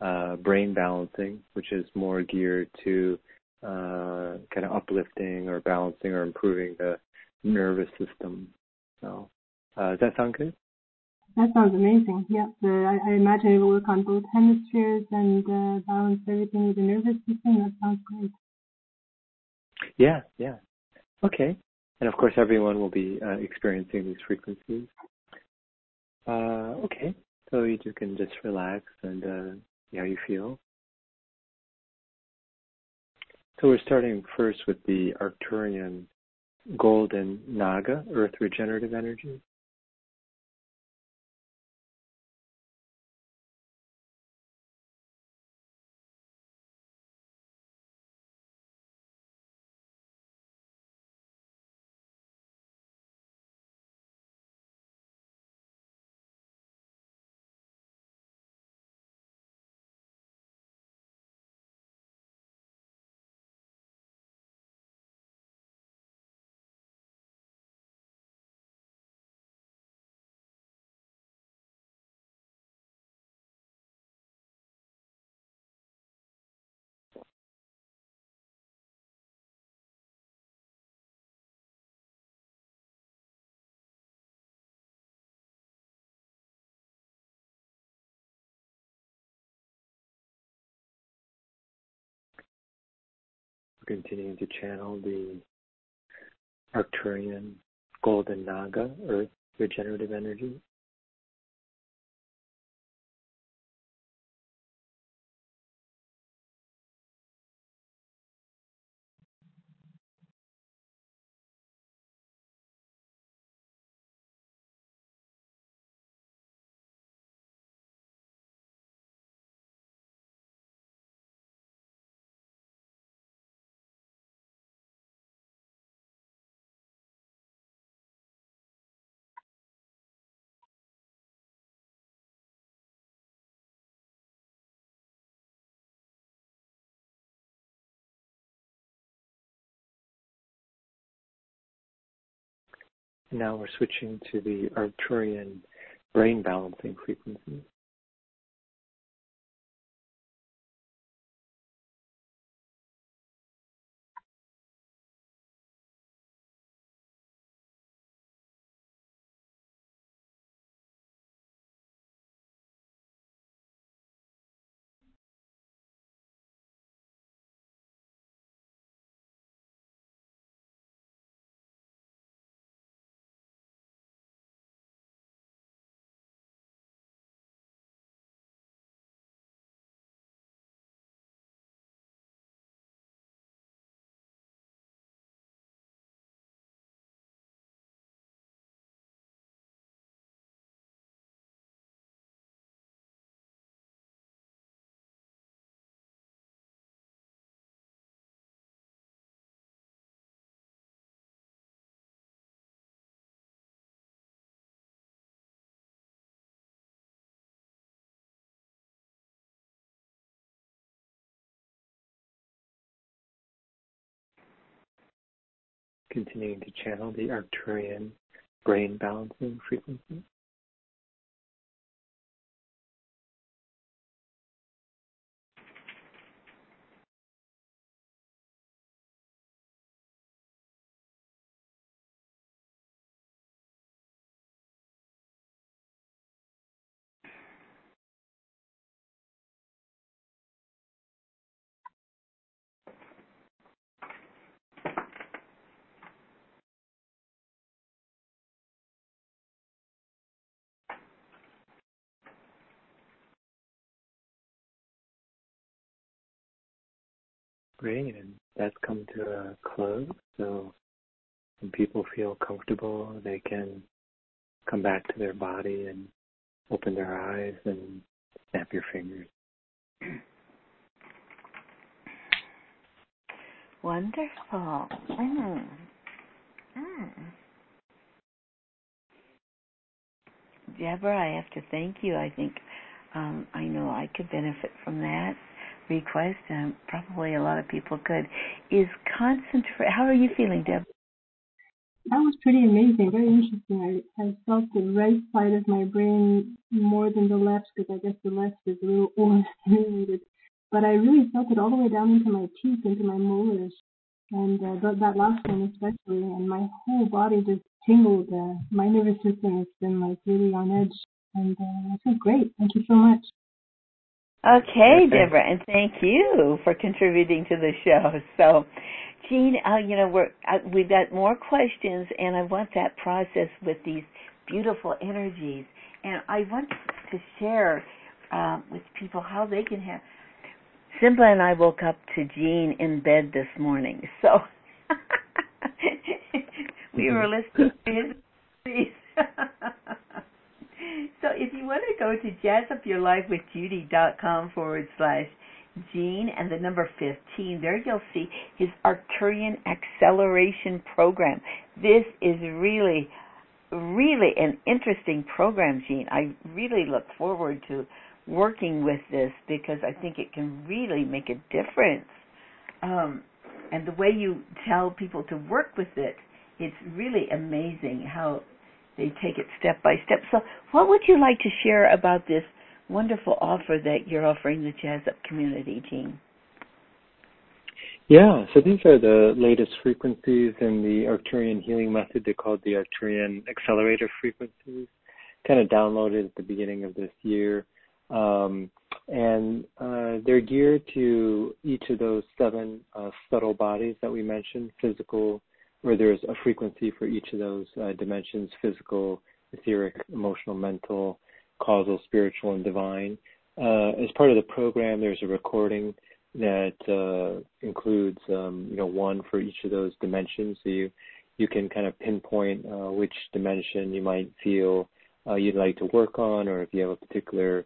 uh, brain balancing, which is more geared to uh, kind of uplifting or balancing or improving the nervous system. So, uh, does that sound good? That sounds amazing. Yeah, I, I imagine it will work on both hemispheres and uh, balance everything with the nervous system. That sounds great. Yeah, yeah. Okay. And of course, everyone will be uh, experiencing these frequencies. Uh, okay. So you can just relax and uh, see how you feel. So we're starting first with the Arcturian Golden Naga, Earth Regenerative Energy. Continuing to channel the Arcturian Golden Naga, Earth Regenerative Energy. Now we're switching to the Arcturian brain balancing frequency. Continuing to channel the Arcturian brain balancing frequency. Great, and that's come to a close. So when people feel comfortable, they can come back to their body and open their eyes and snap your fingers. Wonderful. Mm. Mm. Deborah, I have to thank you. I think um, I know I could benefit from that request, and probably a lot of people could, is concentrate. How are you feeling, Deb? That was pretty amazing, very interesting. I, I felt the right side of my brain more than the left because I guess the left is a little overstimulated. But I really felt it all the way down into my teeth, into my molars, and uh, that, that last one especially. And my whole body just tingled. Uh, my nervous system has been like really on edge, and uh, I feel great. Thank you so much. Okay, Deborah, and thank you for contributing to the show. So, Gene, uh, you know, we're uh, we've got more questions, and I want that process with these beautiful energies, and I want to share uh, with people how they can have. Simba and I woke up to Gene in bed this morning, so we were listening to his. So if you want to go to jazzupyourlifewithjudy.com forward slash Gene and the number 15, there you'll see his Arcturian Acceleration Program. This is really, really an interesting program, Gene. I really look forward to working with this because I think it can really make a difference. Um, and the way you tell people to work with it, it's really amazing how they take it step by step. So, what would you like to share about this wonderful offer that you're offering the Jazz Up community, Gene? Yeah, so these are the latest frequencies in the Arcturian healing method. They're called the Arcturian accelerator frequencies. Kind of downloaded at the beginning of this year. Um, and uh, they're geared to each of those seven uh, subtle bodies that we mentioned physical, where there's a frequency for each of those uh, dimensions physical, etheric, emotional, mental, causal, spiritual, and divine. Uh, as part of the program, there's a recording that uh, includes um, you know one for each of those dimensions, so you you can kind of pinpoint uh, which dimension you might feel uh, you'd like to work on, or if you have a particular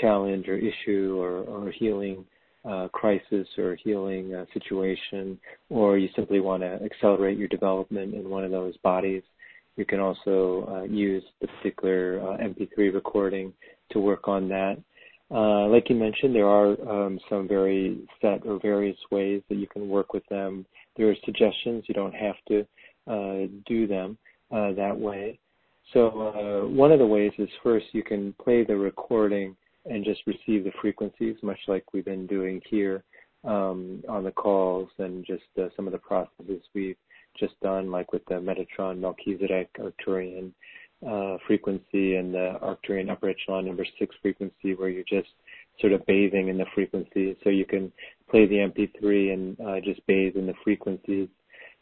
challenge or issue or, or healing uh, crisis or healing uh, situation, or you simply want to accelerate your development in one of those bodies, you can also uh, use the particular uh, MP3 recording to work on that. Uh, like you mentioned, there are um, some very set or various ways that you can work with them. There are suggestions; you don't have to uh, do them. that way. So one of the ways is first you can play the recording and just receive the frequencies, much like we've been doing here um, on the calls and just uh, some of the processes we've just done, like with the Metatron Melchizedek Arcturian uh, frequency and the Arcturian upper echelon number six frequency, where you're just sort of bathing in the frequency. So you can play the MP3 and uh, just bathe in the frequencies.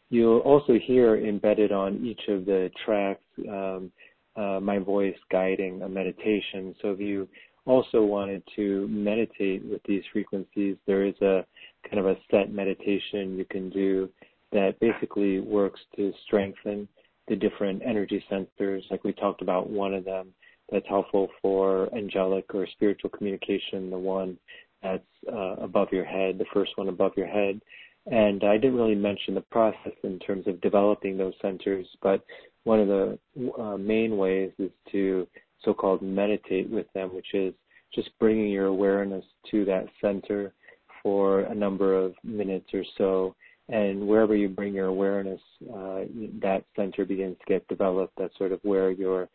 You'll also hear embedded on each of the tracks um, uh, my voice guiding a meditation. So if you also wanted to meditate with these frequencies, there is a kind of a set meditation you can do that basically works to strengthen the different energy centers. Like we talked about one of them that's helpful for angelic or spiritual communication, the one that's uh, above your head, the first one above your head. And I didn't really mention the process in terms of developing those centers, but one of the uh, main ways is to so-called meditate with them, which is just bringing your awareness to that center for a number of minutes or so. And wherever you bring your awareness, uh, that center begins to get developed. That's sort of where your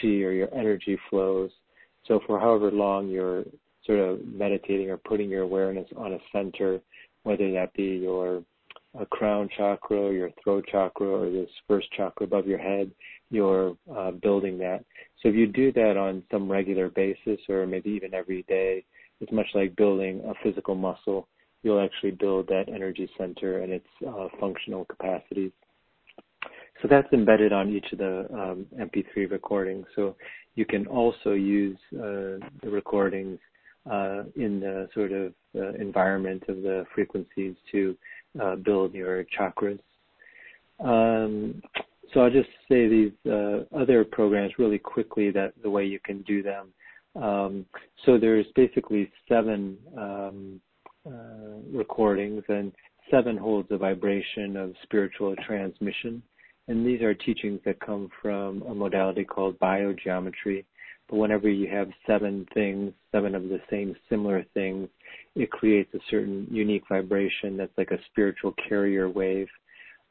chi or your energy flows. So for however long you're sort of meditating or putting your awareness on a center, whether that be your uh, crown chakra, your throat chakra, or this first chakra above your head, you're uh, building that. So if you do that on some regular basis, or maybe even every day, it's much like building a physical muscle. You'll actually build that energy center and its uh, functional capacities. So that's embedded on each of the um, MP3 recordings. So you can also use uh, the recordings uh, in the sort of uh, environment of the frequencies to uh, build your chakras. Um, so I'll just say these uh, other programs really quickly that the way you can do them. Um, so there's basically seven um, uh, recordings and seven holds of vibration of spiritual transmission. And these are teachings that come from a modality called biogeometry. But whenever you have seven things, seven of the same similar things, it creates a certain unique vibration that's like a spiritual carrier wave.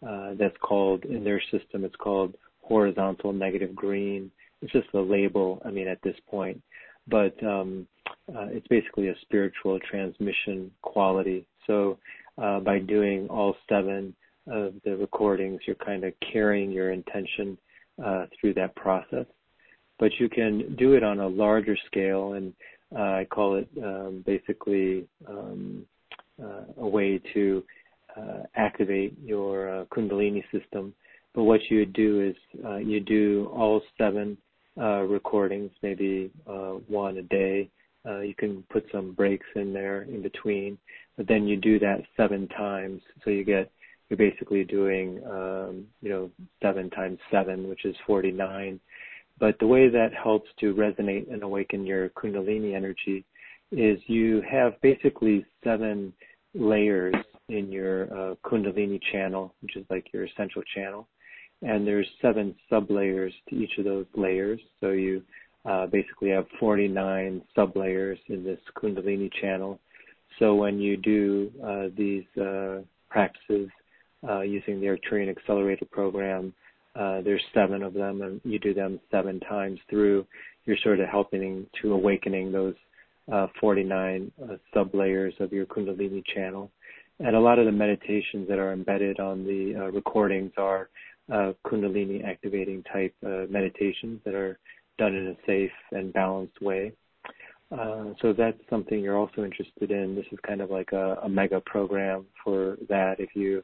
Uh, that's called in their system. It's called horizontal negative green. It's just a label. I mean, at this point, but um, uh, it's basically a spiritual transmission quality. So uh, by doing all seven of the recordings, you're kind of carrying your intention uh, through that process but you can do it on a larger scale, and I call it um, basically um, uh, a way to uh, activate your uh, Kundalini system. But what you would do is you do all seven recordings, maybe one a day. you can put some breaks in there in between, but then you do that seven times, so you get you're basically doing um, you know seven times seven, which is 49 but the way that helps to resonate and awaken your Kundalini energy is you have basically seven layers in your uh, Kundalini channel, which is like your essential channel. And there's seven sub layers to each of those layers. So you uh, basically have 49 sub layers in this Kundalini channel. So when you do uh, these uh, practices uh, using the Arcturian Accelerator program, uh, there's seven of them, and you do them seven times through. You're sort of helping to awakening those uh, 49 uh, sub layers of your Kundalini channel. And a lot of the meditations that are embedded on the uh, recordings are uh, Kundalini activating type uh, meditations that are done in a safe and balanced way. Uh, so that's something you're also interested in. This is kind of like a, a mega program for that if you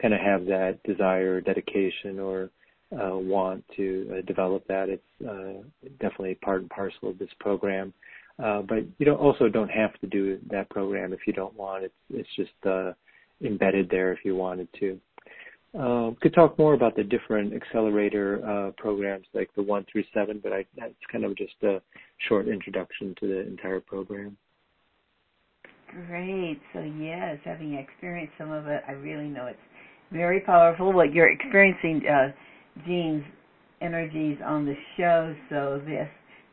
kind of have that desire, dedication, or uh, want to uh, develop that. It's uh, definitely part and parcel of this program. Uh, but you don't also don't have to do that program if you don't want. It's it's just uh, embedded there if you wanted to. Uh, could talk more about the different accelerator uh, programs like the one through seven, but I, that's kind of just a short introduction to the entire program. Great. So yes, having experienced some of it, I really know it's very powerful. What you're experiencing uh, Gene's energies on the show. So this,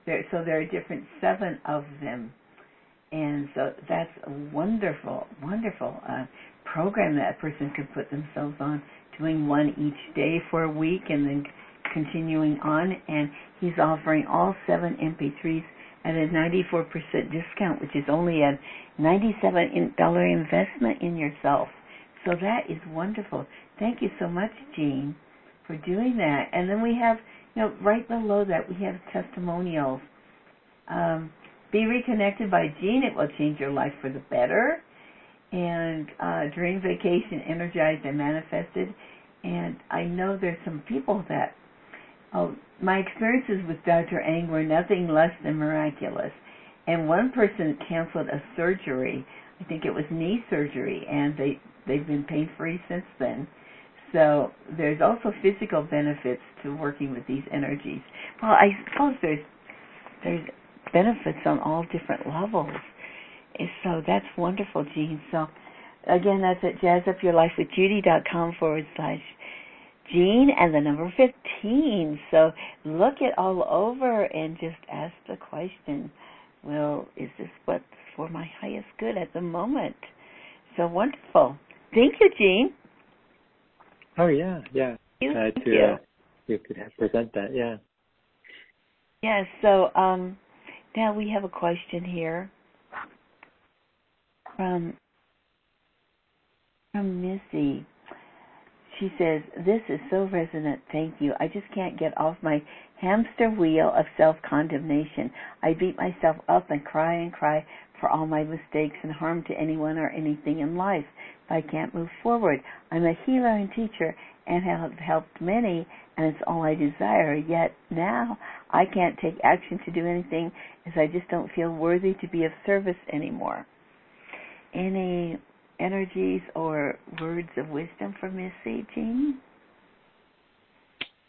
there, so there are different seven of them, and so that's a wonderful, wonderful uh, program that a person could put themselves on, doing one each day for a week, and then continuing on, and he's offering all seven MP3s at a 94% discount, which is only a $97 investment in yourself. So that is wonderful. Thank you so much, Gene, for doing that. And then we have, you know, right below that we have testimonials. Um, be reconnected by Gene. It will change your life for the better. And uh, dream vacation, energized and manifested. And I know there's some people that, oh, my experiences with Dr. Ang were nothing less than miraculous. And one person canceled a surgery. I think it was knee surgery, and they they've been pain free since then. So there's also physical benefits to working with these energies. Well, I suppose there's there's benefits on all different levels. So that's wonderful, Gene. So again, that's at jazzupyourlifewithjudy.com forward slash Gene and the number 15. So look it all over and just ask the question, well, is this what's for my highest good at the moment? So wonderful. Thank you, Gene. Oh, yeah, yeah. You. to, uh, you could present that, yeah. Yes, so um, now we have a question here from from Missy. She says, This is so resonant, thank you. I just can't get off my hamster wheel of self condemnation. I beat myself up and cry and cry for all my mistakes and harm to anyone or anything in life. I can't move forward. I'm a healer and teacher and have helped many, and it's all I desire. Yet now I can't take action to do anything as I just don't feel worthy to be of service anymore. Any energies or words of wisdom for Missy, Gene?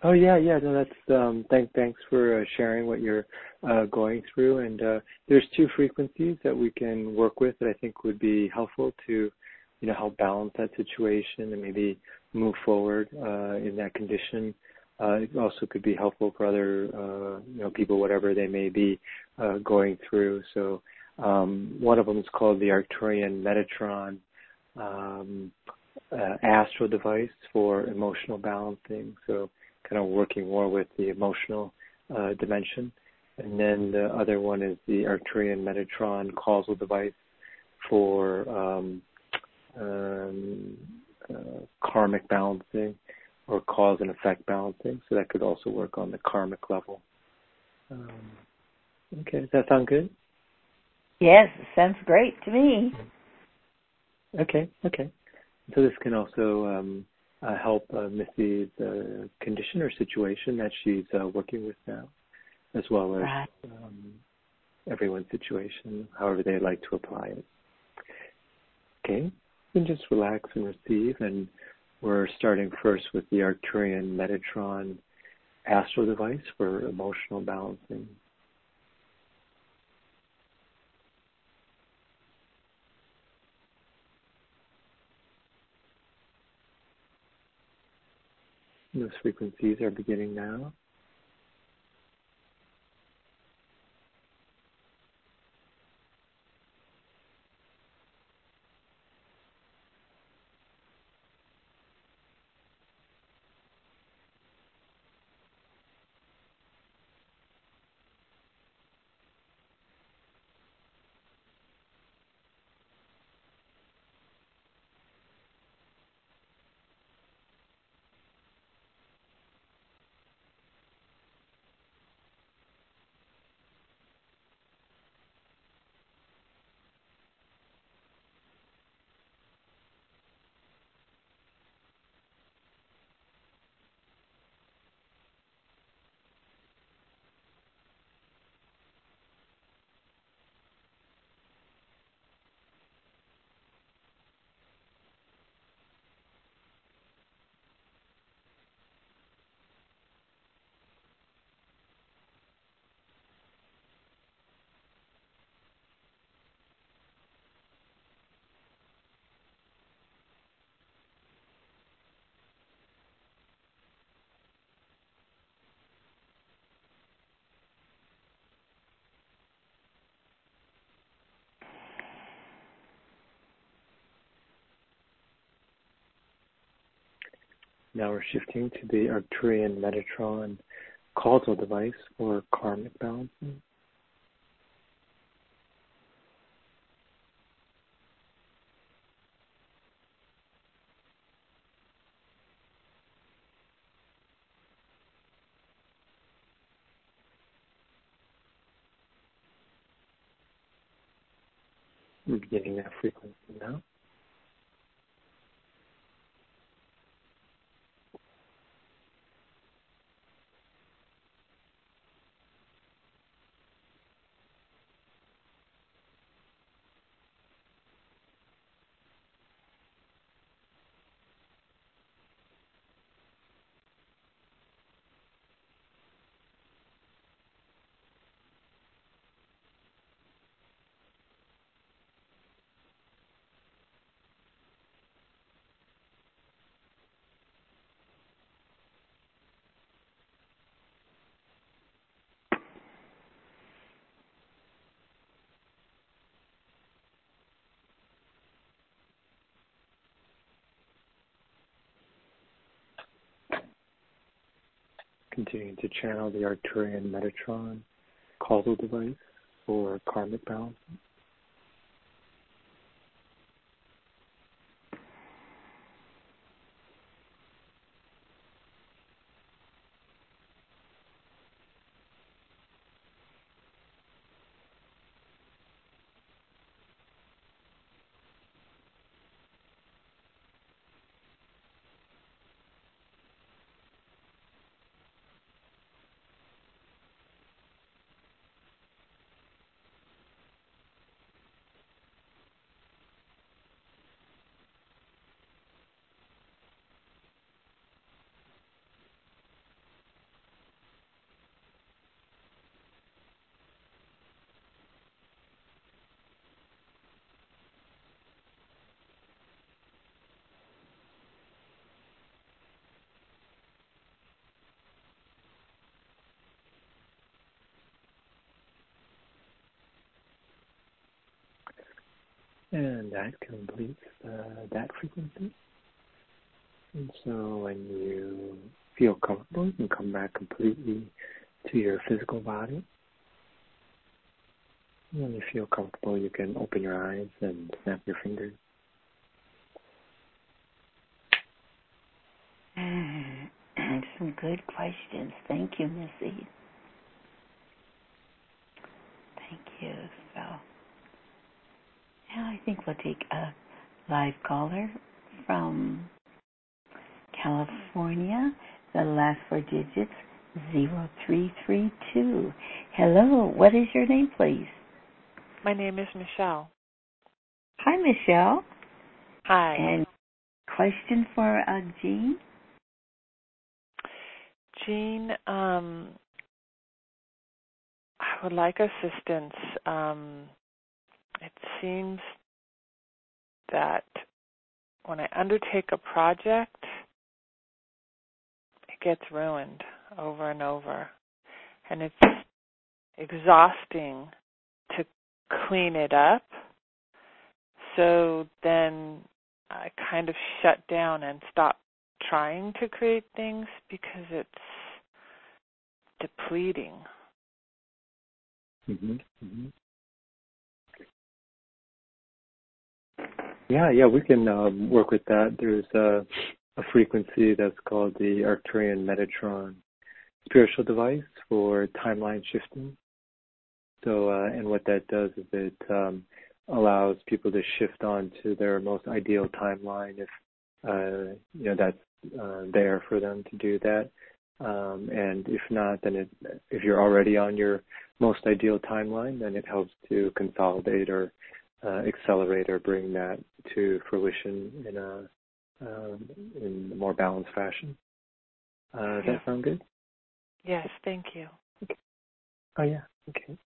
Oh yeah, yeah. No, that's um. Thank, thanks for uh, sharing what you're uh, going through. And uh, there's two frequencies that we can work with that I think would be helpful to, you know, help balance that situation and maybe move forward uh, in that condition. Uh, it also could be helpful for other, uh, you know, people, whatever they may be uh, going through. So um, one of them is called the Arcturian Metatron um, uh, astral device for emotional balancing. So kind of working more with the emotional uh, dimension. And then the other one is the Arcturian Metatron causal device for um, uh, karmic balancing or cause and effect balancing. So that could also work on the karmic level. Um, okay, does that sound good? Yes, sounds great to me. Okay, okay. So this can also um, uh, help uh, Missy's uh, condition or situation that she's uh, working with now, as well as Right. um, everyone's situation, however they like to apply it. Okay, and just relax and receive. And we're starting first with the Arcturian Metatron astral device for emotional balancing. Those frequencies are beginning now. Now we're shifting to the Arcturian Metatron causal device or karmic balancing. Beginning now. Continuing to channel the Arcturian Metatron causal device for karmic balance. And that completes that frequency. And so when you feel comfortable, you can come back completely to your physical body. When you feel comfortable, you can open your eyes and snap your fingers. Some good questions. Thank you, Missy. Thank you. So now I think we'll take a live caller from California. The last four digits, 0332. Hello, what is your name, please? My name is Michelle. Hi, Michelle. Hi. And question for uh, Gene? Gene, um, I would like assistance. Um, it seems that when I undertake a project, it gets ruined over and over. And it's exhausting to clean it up. So then I kind of shut down and stop trying to create things because it's depleting. Mm-hmm. Mm-hmm. Yeah, yeah, we can um, work with that. There's a, a frequency that's called the Arcturian Metatron spiritual device for timeline shifting. So, uh, and what that does is it um, allows people to shift on to their most ideal timeline if uh, you know that's uh, there for them to do that. Um, and if not, then it, if you're already on your most ideal timeline, then it helps to consolidate or accelerate or bring that to fruition in a um, in a more balanced fashion. Uh, does that sound good? Yes, thank you. Okay. Oh yeah. Okay.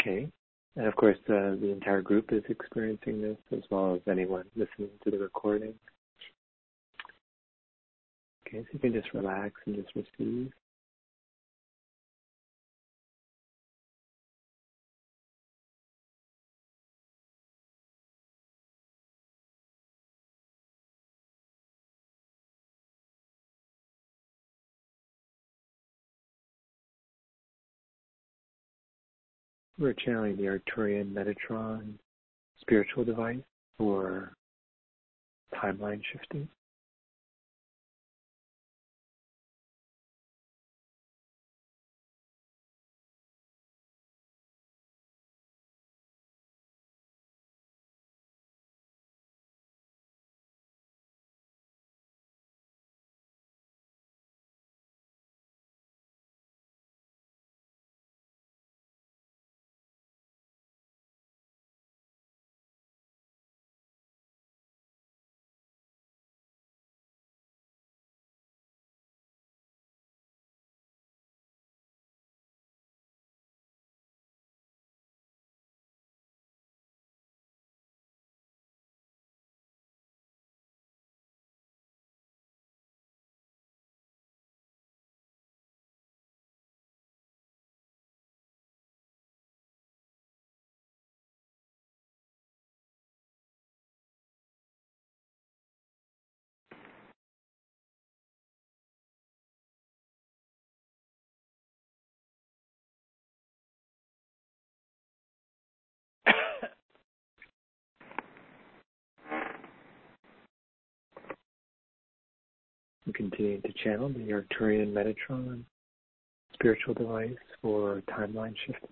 Okay. And of course, uh, the entire group is experiencing this, as well as anyone listening to the recording. Okay, so you can just relax and just receive. We're channeling the Arcturian Metatron spiritual device for timeline shifting. We continue to channel the Arcturian Metatron spiritual device for timeline shifting.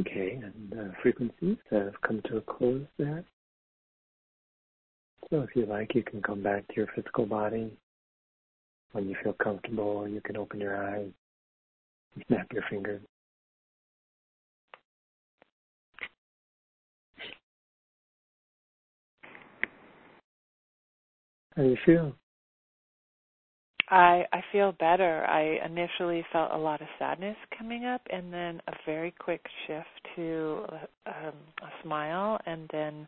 Okay, and uh, frequencies have come to a close there. So if you like, you can come back to your physical body. When you feel comfortable, you can open your eyes, and snap your fingers. How do you feel? I I feel better. I initially felt a lot of sadness coming up, and then a very quick shift to um, a smile, and then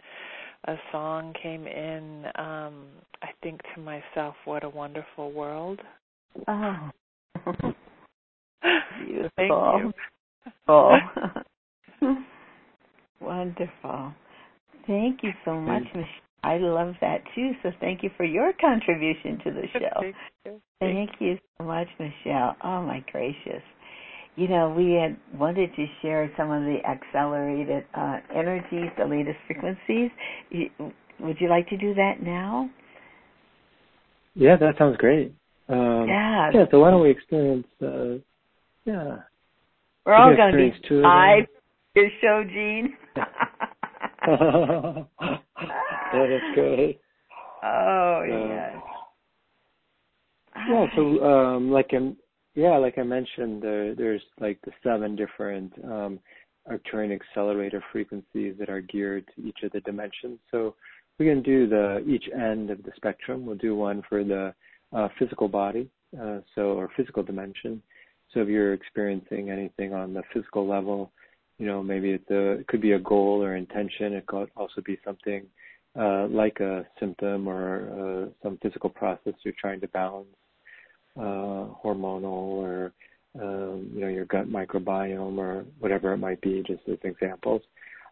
a song came in. Um, I think to myself, "What a wonderful world." Oh, beautiful. Thank you. Oh. Wonderful. Thank you so much, Michelle. I love that too. So thank you for your contribution to the show. Thank you. Thank you so much, Michelle. Oh my gracious. You know, we had wanted to share some of the accelerated uh, energies, the latest frequencies. Would you like to do that now? Yeah, that sounds great. Um, Yeah. Yeah, so why don't we experience, uh, yeah. We're all You going to be of them. live your show, Gene. yeah, that's good. Oh Uh, yes. Yeah, so um, like I, yeah, like I mentioned, there, there's like the seven different um, Arcturian accelerator frequencies that are geared to each of the dimensions. So we can do the each end of the spectrum. We'll do one for the uh, physical body, uh, so or physical dimension. So if you're experiencing anything on the physical level, you know, maybe it's a, it could be a goal or intention. It could also be something uh, like a symptom or uh, some physical process you're trying to balance, uh, hormonal or um, you know your gut microbiome or whatever it might be, just as examples.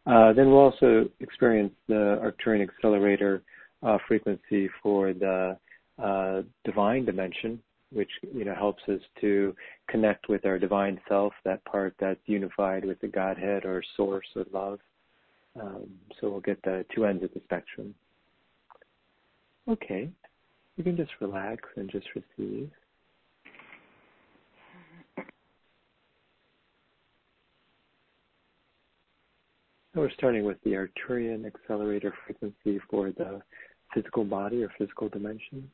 Uh, then we'll also experience the Arcturian accelerator uh, frequency for the uh, divine dimension, which you know helps us to connect with our divine self, that part that's unified with the Godhead or source or love. Um, so we'll get the two ends of the spectrum. Okay, you can just relax and just receive. So we're starting with the Arcturian accelerator frequency for the physical body or physical dimension.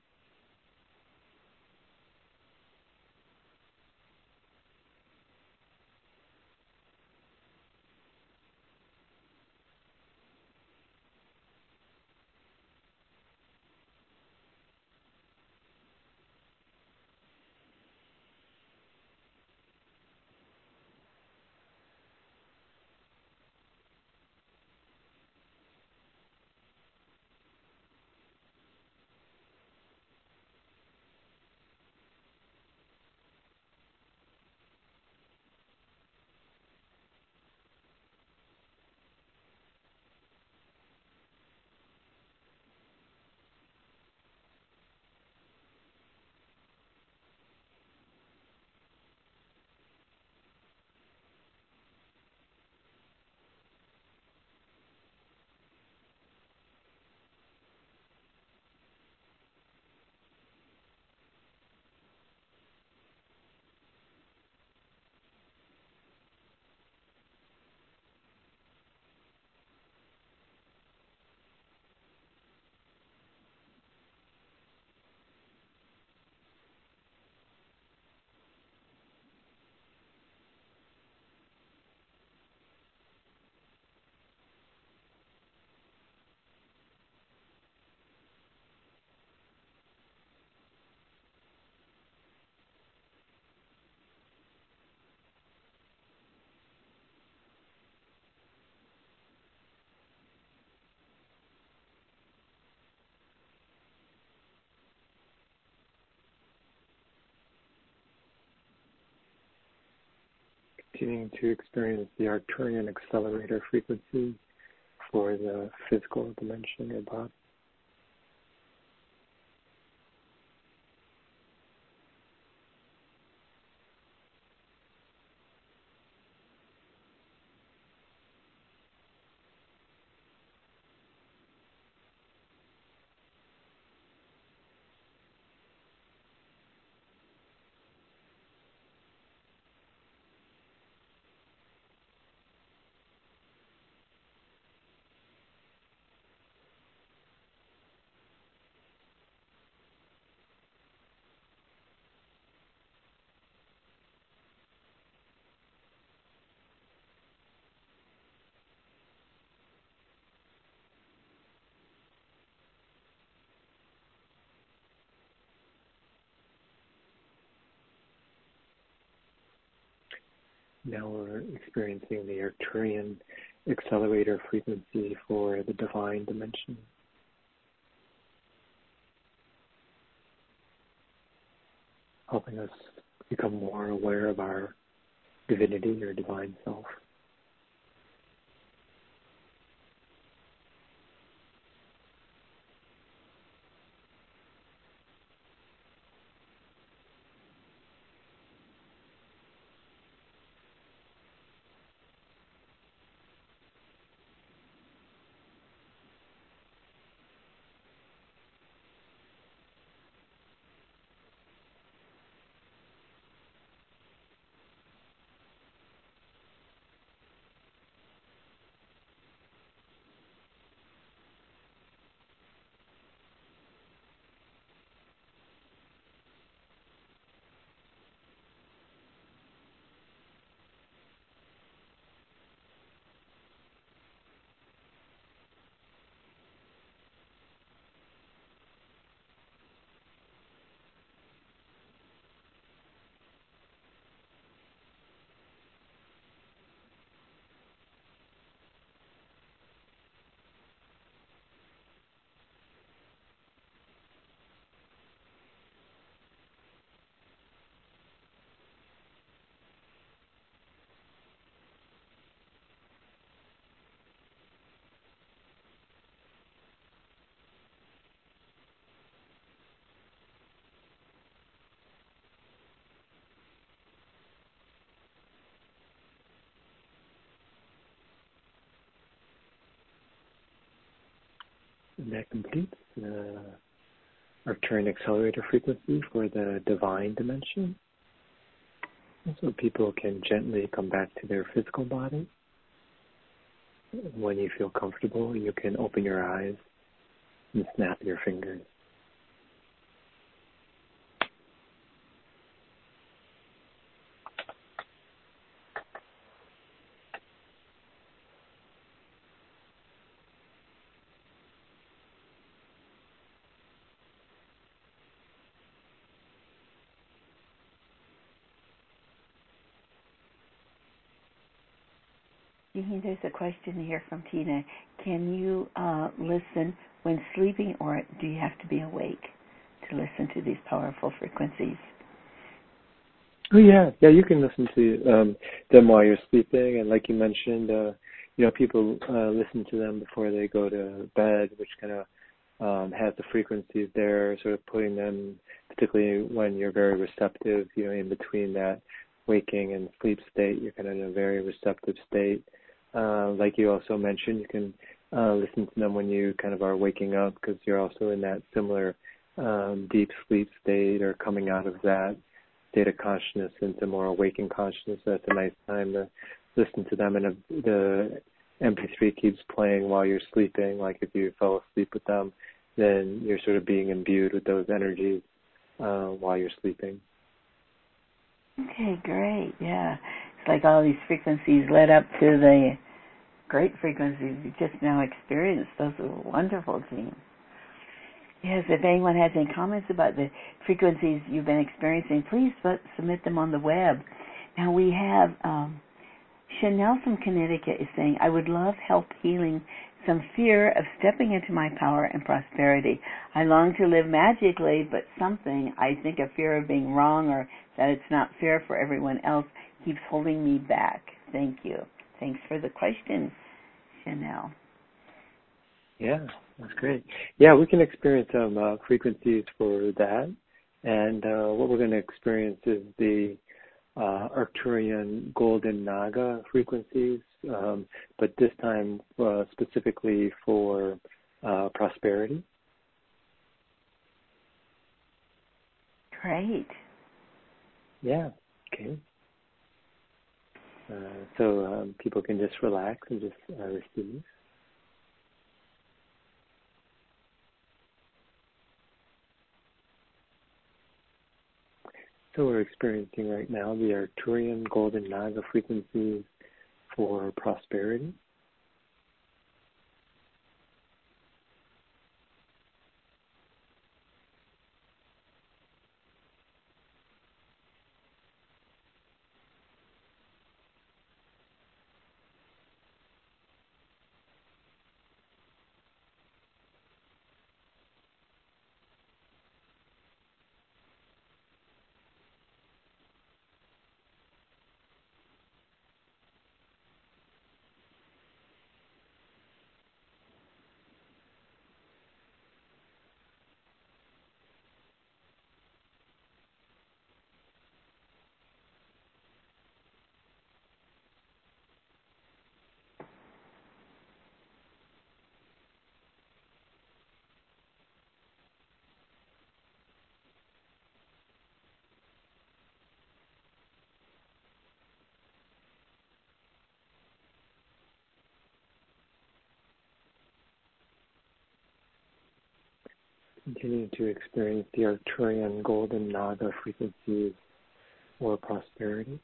Continuing to experience the Arcturian accelerator frequency for the physical dimension of your body. Now we're experiencing the Arcturian accelerator frequency for the divine dimension. Helping us become more aware of our divinity or divine self. And that completes the uh, Arcturian accelerator frequency for the divine dimension. And so people can gently come back to their physical body. When you feel comfortable, you can open your eyes and snap your fingers. There's a question here from Tina. Can you uh, listen when sleeping, or do you have to be awake to listen to these powerful frequencies? Oh yeah, yeah. You can listen to um, them while you're sleeping, and like you mentioned, uh, you know, people uh, listen to them before they go to bed, which kind of um, has the frequencies there, sort of putting them, particularly when you're very receptive, you know, in between that waking and sleep state, you're kind of in a very receptive state. Uh, like you also mentioned, you can uh, listen to them when you kind of are waking up because you're also in that similar um, deep sleep state or coming out of that state of consciousness into more awakened consciousness. That's a nice time to listen to them. And the MP3 keeps playing while you're sleeping, like if you fell asleep with them, then you're sort of being imbued with those energies uh, while you're sleeping. Okay, great. Yeah. It's like all these frequencies led up to the great frequencies you just now experienced. Those are wonderful, Gene. Yes, if anyone has any comments about the frequencies you've been experiencing, please submit them on the web. Now we have um, Chanel from Connecticut is saying, I would love help healing some fear of stepping into my power and prosperity. I long to live magically, but something, I think a fear of being wrong or that it's not fair for everyone else, keeps holding me back. Thank you. Thanks for the question, Chanel. Yeah, that's great. Yeah, we can experience some uh, frequencies for that. And uh, what we're going to experience is the uh, Arcturian Golden Naga frequencies, um, but this time uh, specifically for uh, prosperity. Great. Yeah. Okay. Uh, so um, people can just relax and just uh, receive. So we're experiencing right now the Arcturian Golden Naga frequencies for prosperity. Continue to experience the Arcturian Golden Naga frequencies or prosperity.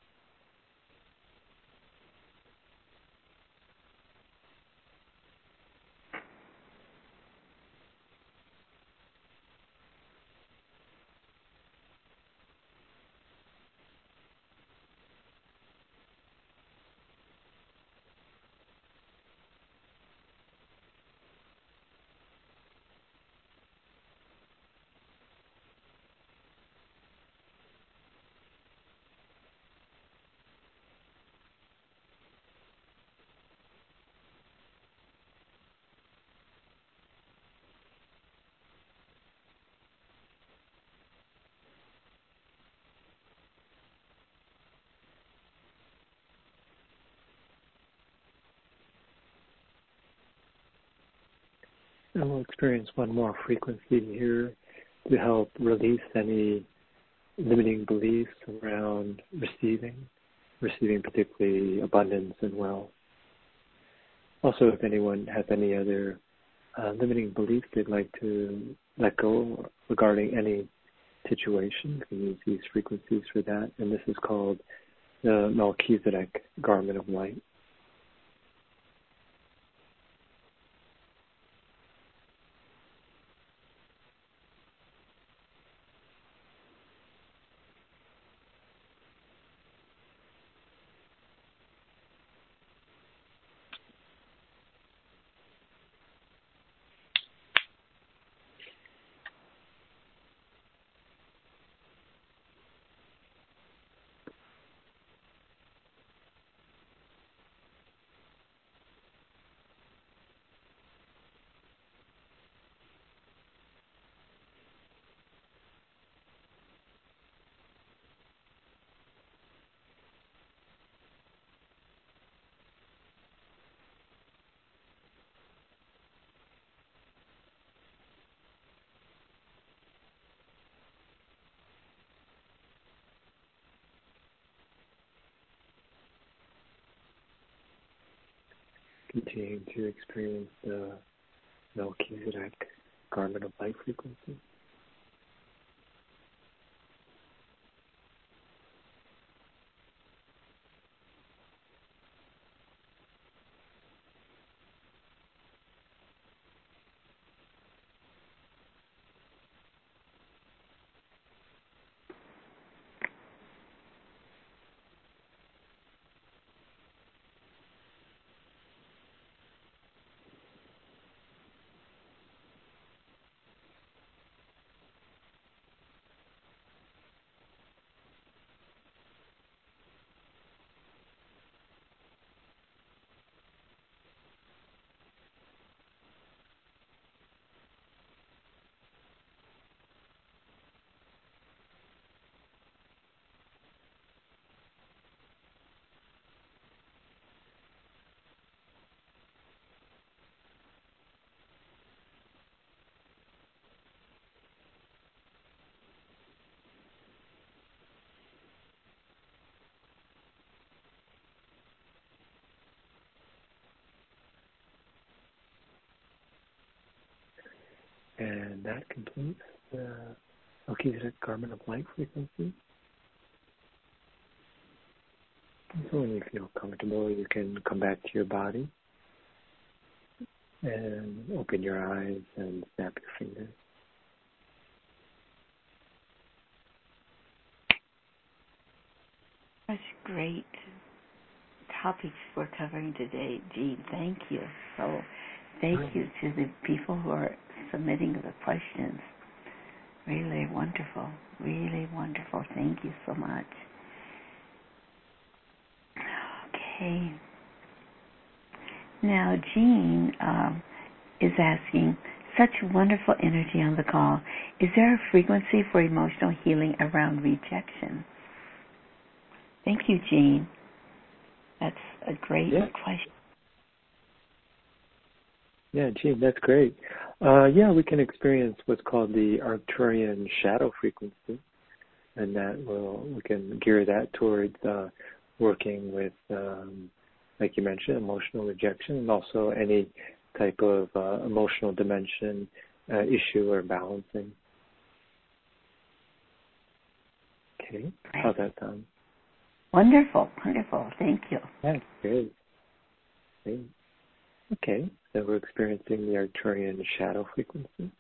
And we'll experience one more frequency here to help release any limiting beliefs around receiving, receiving particularly abundance and wealth. Also, if anyone has any other uh, limiting beliefs they'd like to let go regarding any situation, can use these frequencies for that. And this is called the Melchizedek garment of light. Continuing to experience the Melchizedek garment of light frequency. That completes the Melchizedek garment of light frequency. So when you feel comfortable, you can come back to your body and open your eyes and snap your fingers. Such great topics we're covering today, Gene. Thank you. So, thank you to the people who are submitting the questions. Really wonderful. Really wonderful. Thank you so much. Okay. Now, Jean um, is asking, such wonderful energy on the call. Is there a frequency for emotional healing around rejection? Thank you, Jean. That's a great yeah. question. Yeah, Jean, that's great. Uh, yeah, we can experience what's called the Arcturian shadow frequency, and that will we can gear that towards uh, working with, um, like you mentioned, emotional rejection, and also any type of uh, emotional dimension uh, issue or balancing. Okay, how's that sound? Wonderful, wonderful. Thank you. That's great. Great. Okay, so we're experiencing the Arcturian shadow frequency.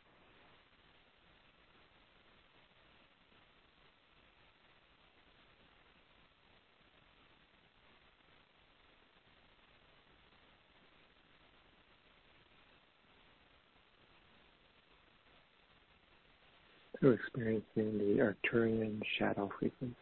We're experiencing the Arcturian shadow frequency.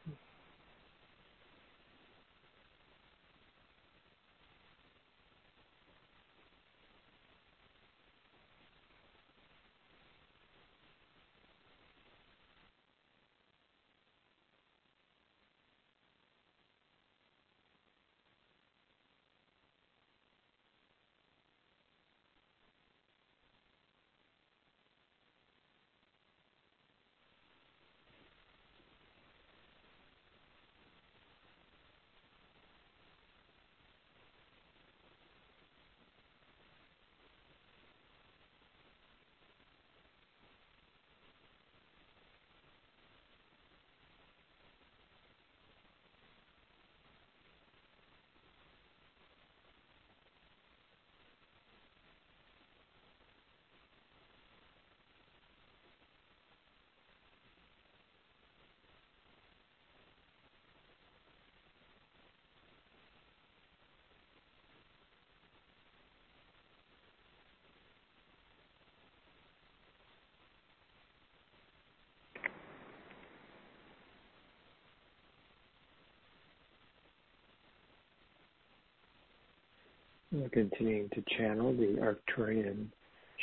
We're continuing to channel the Arcturian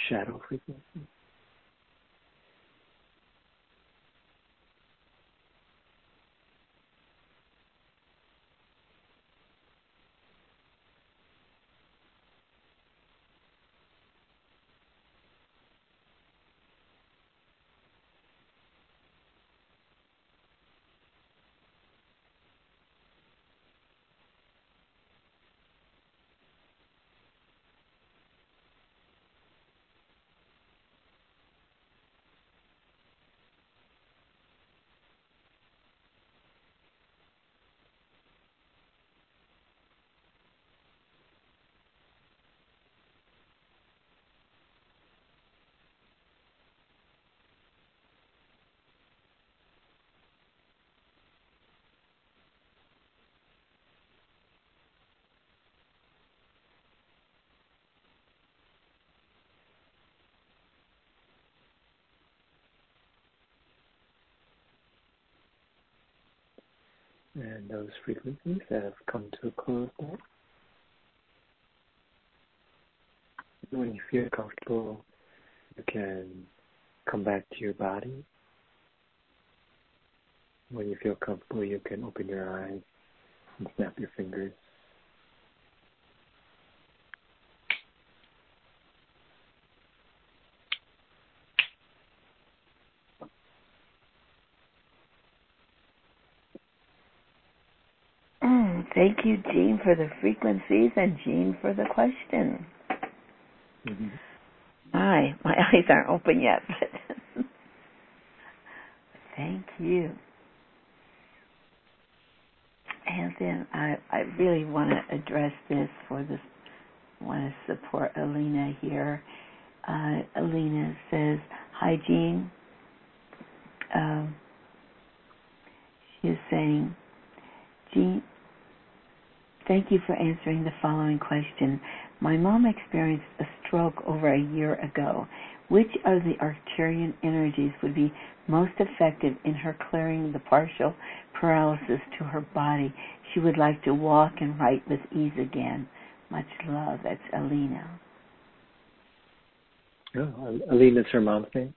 shadow frequency. And those frequencies have come to a close now. When you feel comfortable, you can come back to your body. When you feel comfortable, you can open your eyes and snap your fingers. Mm, thank you, Gene, for the frequencies and Jean for the question. Mm-hmm. My, my eyes aren't open yet, but thank you. And then I, I really want to address this for this. I want to support Alina here. Uh, Alina says, "Hi, Gene." Um, she is saying, "Gene, thank you for answering the following question. My mom experienced a stroke over a year ago. Which of the Arcturian energies would be most effective in her clearing the partial paralysis to her body? She would like to walk and write with ease again. Much love. That's Alina. Oh, Alina's her mom's name?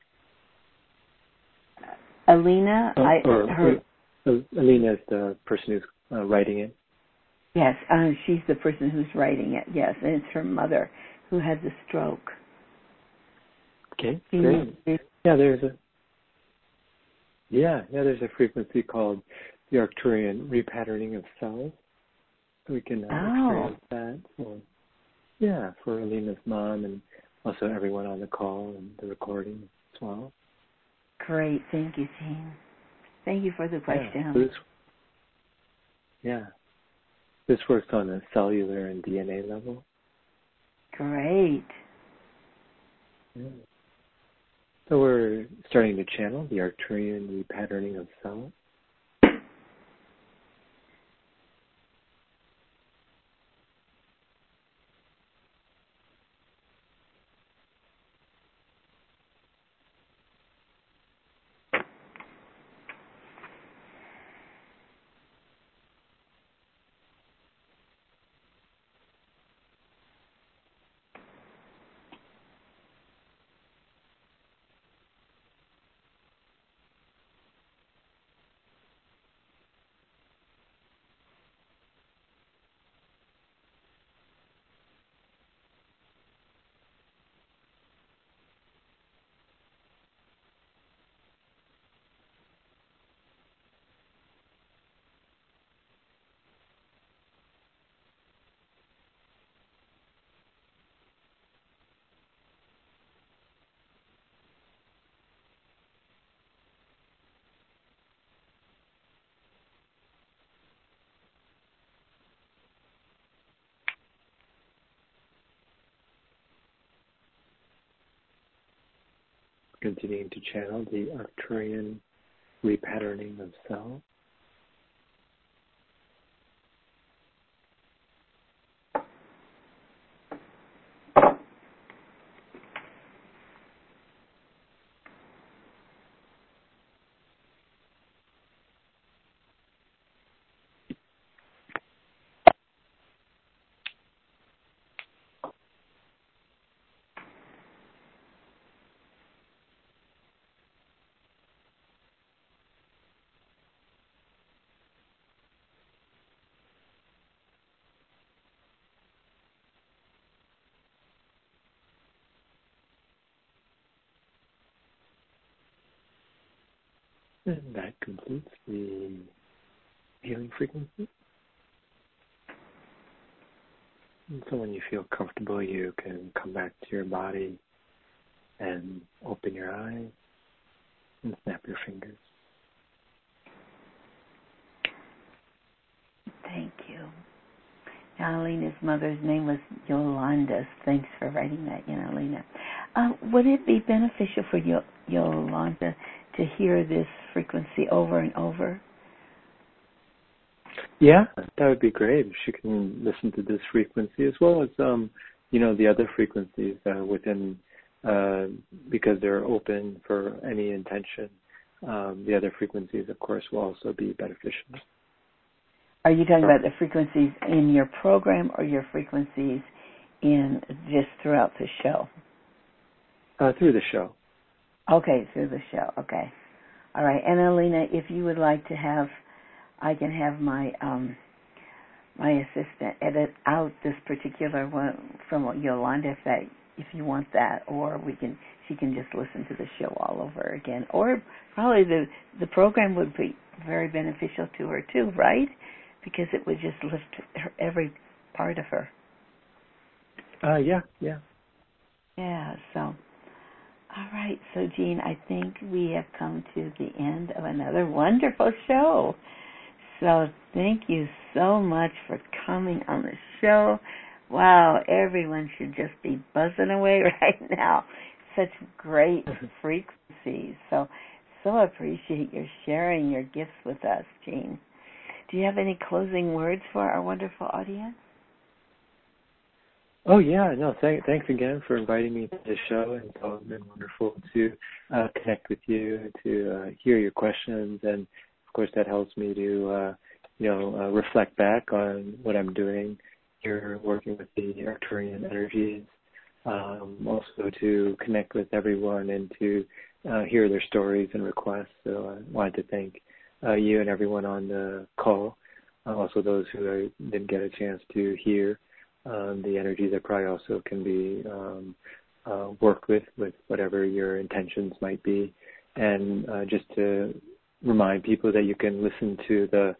Alina, Oh, I, or, her, or, Alina is the person who's uh, writing it. Yes, uh, she's the person who's writing it. Yes, and it's her mother who had the stroke. Okay, great. Yeah, there's a yeah, yeah, there's a frequency called the Arcturian repatterning of cells. So we can uh, Oh. experience that. So, yeah, for Alina's mom and also everyone on the call and the recording as well. Great, thank you, Gene. Thank you for the question. yeah, this works on a cellular and DNA level. Great. Yeah. So we're starting to channel the Arcturian repatterning of cells. Continuing to channel the Arcturian repatterning of cells. And that completes the healing frequency. And so when you feel comfortable, you can come back to your body and open your eyes and snap your fingers. Thank you. Now, Alina's mother's name was Yolanda. Thanks for writing that, know, Alina. Uh, would it be beneficial for Yolanda to hear this frequency over and over? Yeah, that would be great. She can listen to this frequency as well as um, you know, the other frequencies uh, within uh, because they're open for any intention. Um, the other frequencies, of course, will also be beneficial. Are you talking about the frequencies in your program or your frequencies in just throughout the show? Uh, through the show. Okay, through the show. Okay. All right. And Alina, if you would like to have, I can have my um my assistant edit out this particular one from Yolanda if that if you want that, or we can she can just listen to the show all over again, or probably the the program would be very beneficial to her too, right? Because it would just lift her, every part of her. Uh, yeah, yeah. Yeah. So All right, so Gene, I think we have come to the end of another wonderful show. So thank you so much for coming on the show. Wow, everyone should just be buzzing away right now. Such great frequencies. So so appreciate your sharing your gifts with us, Gene. Do you have any closing words for our wonderful audience? Oh yeah, no, thank, thanks again for inviting me to the show, and it's been wonderful to uh, connect with you, to uh, hear your questions, and of course that helps me to, uh, you know, uh, reflect back on what I'm doing here, working with the Arcturian energies, um, also to connect with everyone and to uh, hear their stories and requests. So I wanted to thank uh, you and everyone on the call, also those who I didn't get a chance to hear the energy that probably also can be um, uh, worked with with whatever your intentions might be, and uh, just to remind people that you can listen to the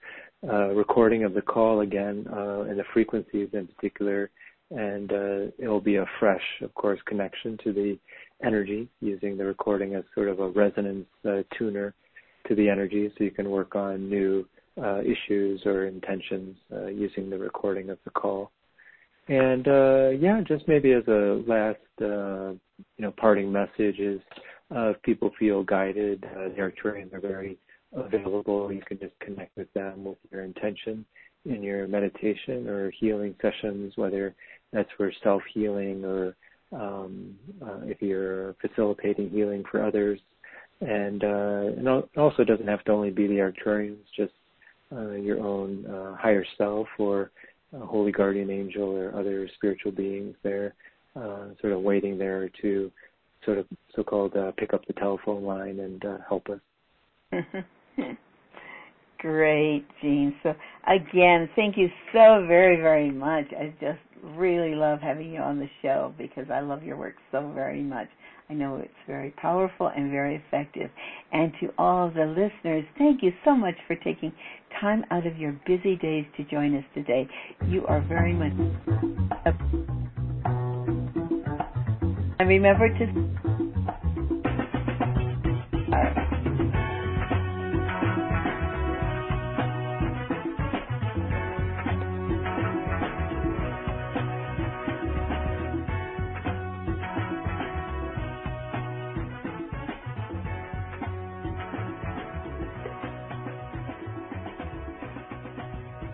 uh, recording of the call again uh, and the frequencies in particular, and uh, it will be a fresh, of course, connection to the energy using the recording as sort of a resonance uh, tuner to the energy, so you can work on new issues or intentions using the recording of the call. And uh, yeah, just maybe as a last, uh, you know, parting message is, uh, if people feel guided, uh, the Arcturians are very available. You can just connect with them with your intention in your meditation or healing sessions, whether that's for self healing or um, uh, if you're facilitating healing for others. And, uh, and also doesn't have to only be the Arcturians, just uh, your own uh, higher self or a holy guardian angel or other spiritual beings there, uh, sort of waiting there to sort of so-called uh, pick up the telephone line and uh, help us. Great, Gene. So again, thank you so very, very much. I just really love having you on the show because I love your work so very much. I know it's very powerful and very effective. And to all the listeners, thank you so much for taking time out of your busy days to join us today. You are very much. And remember to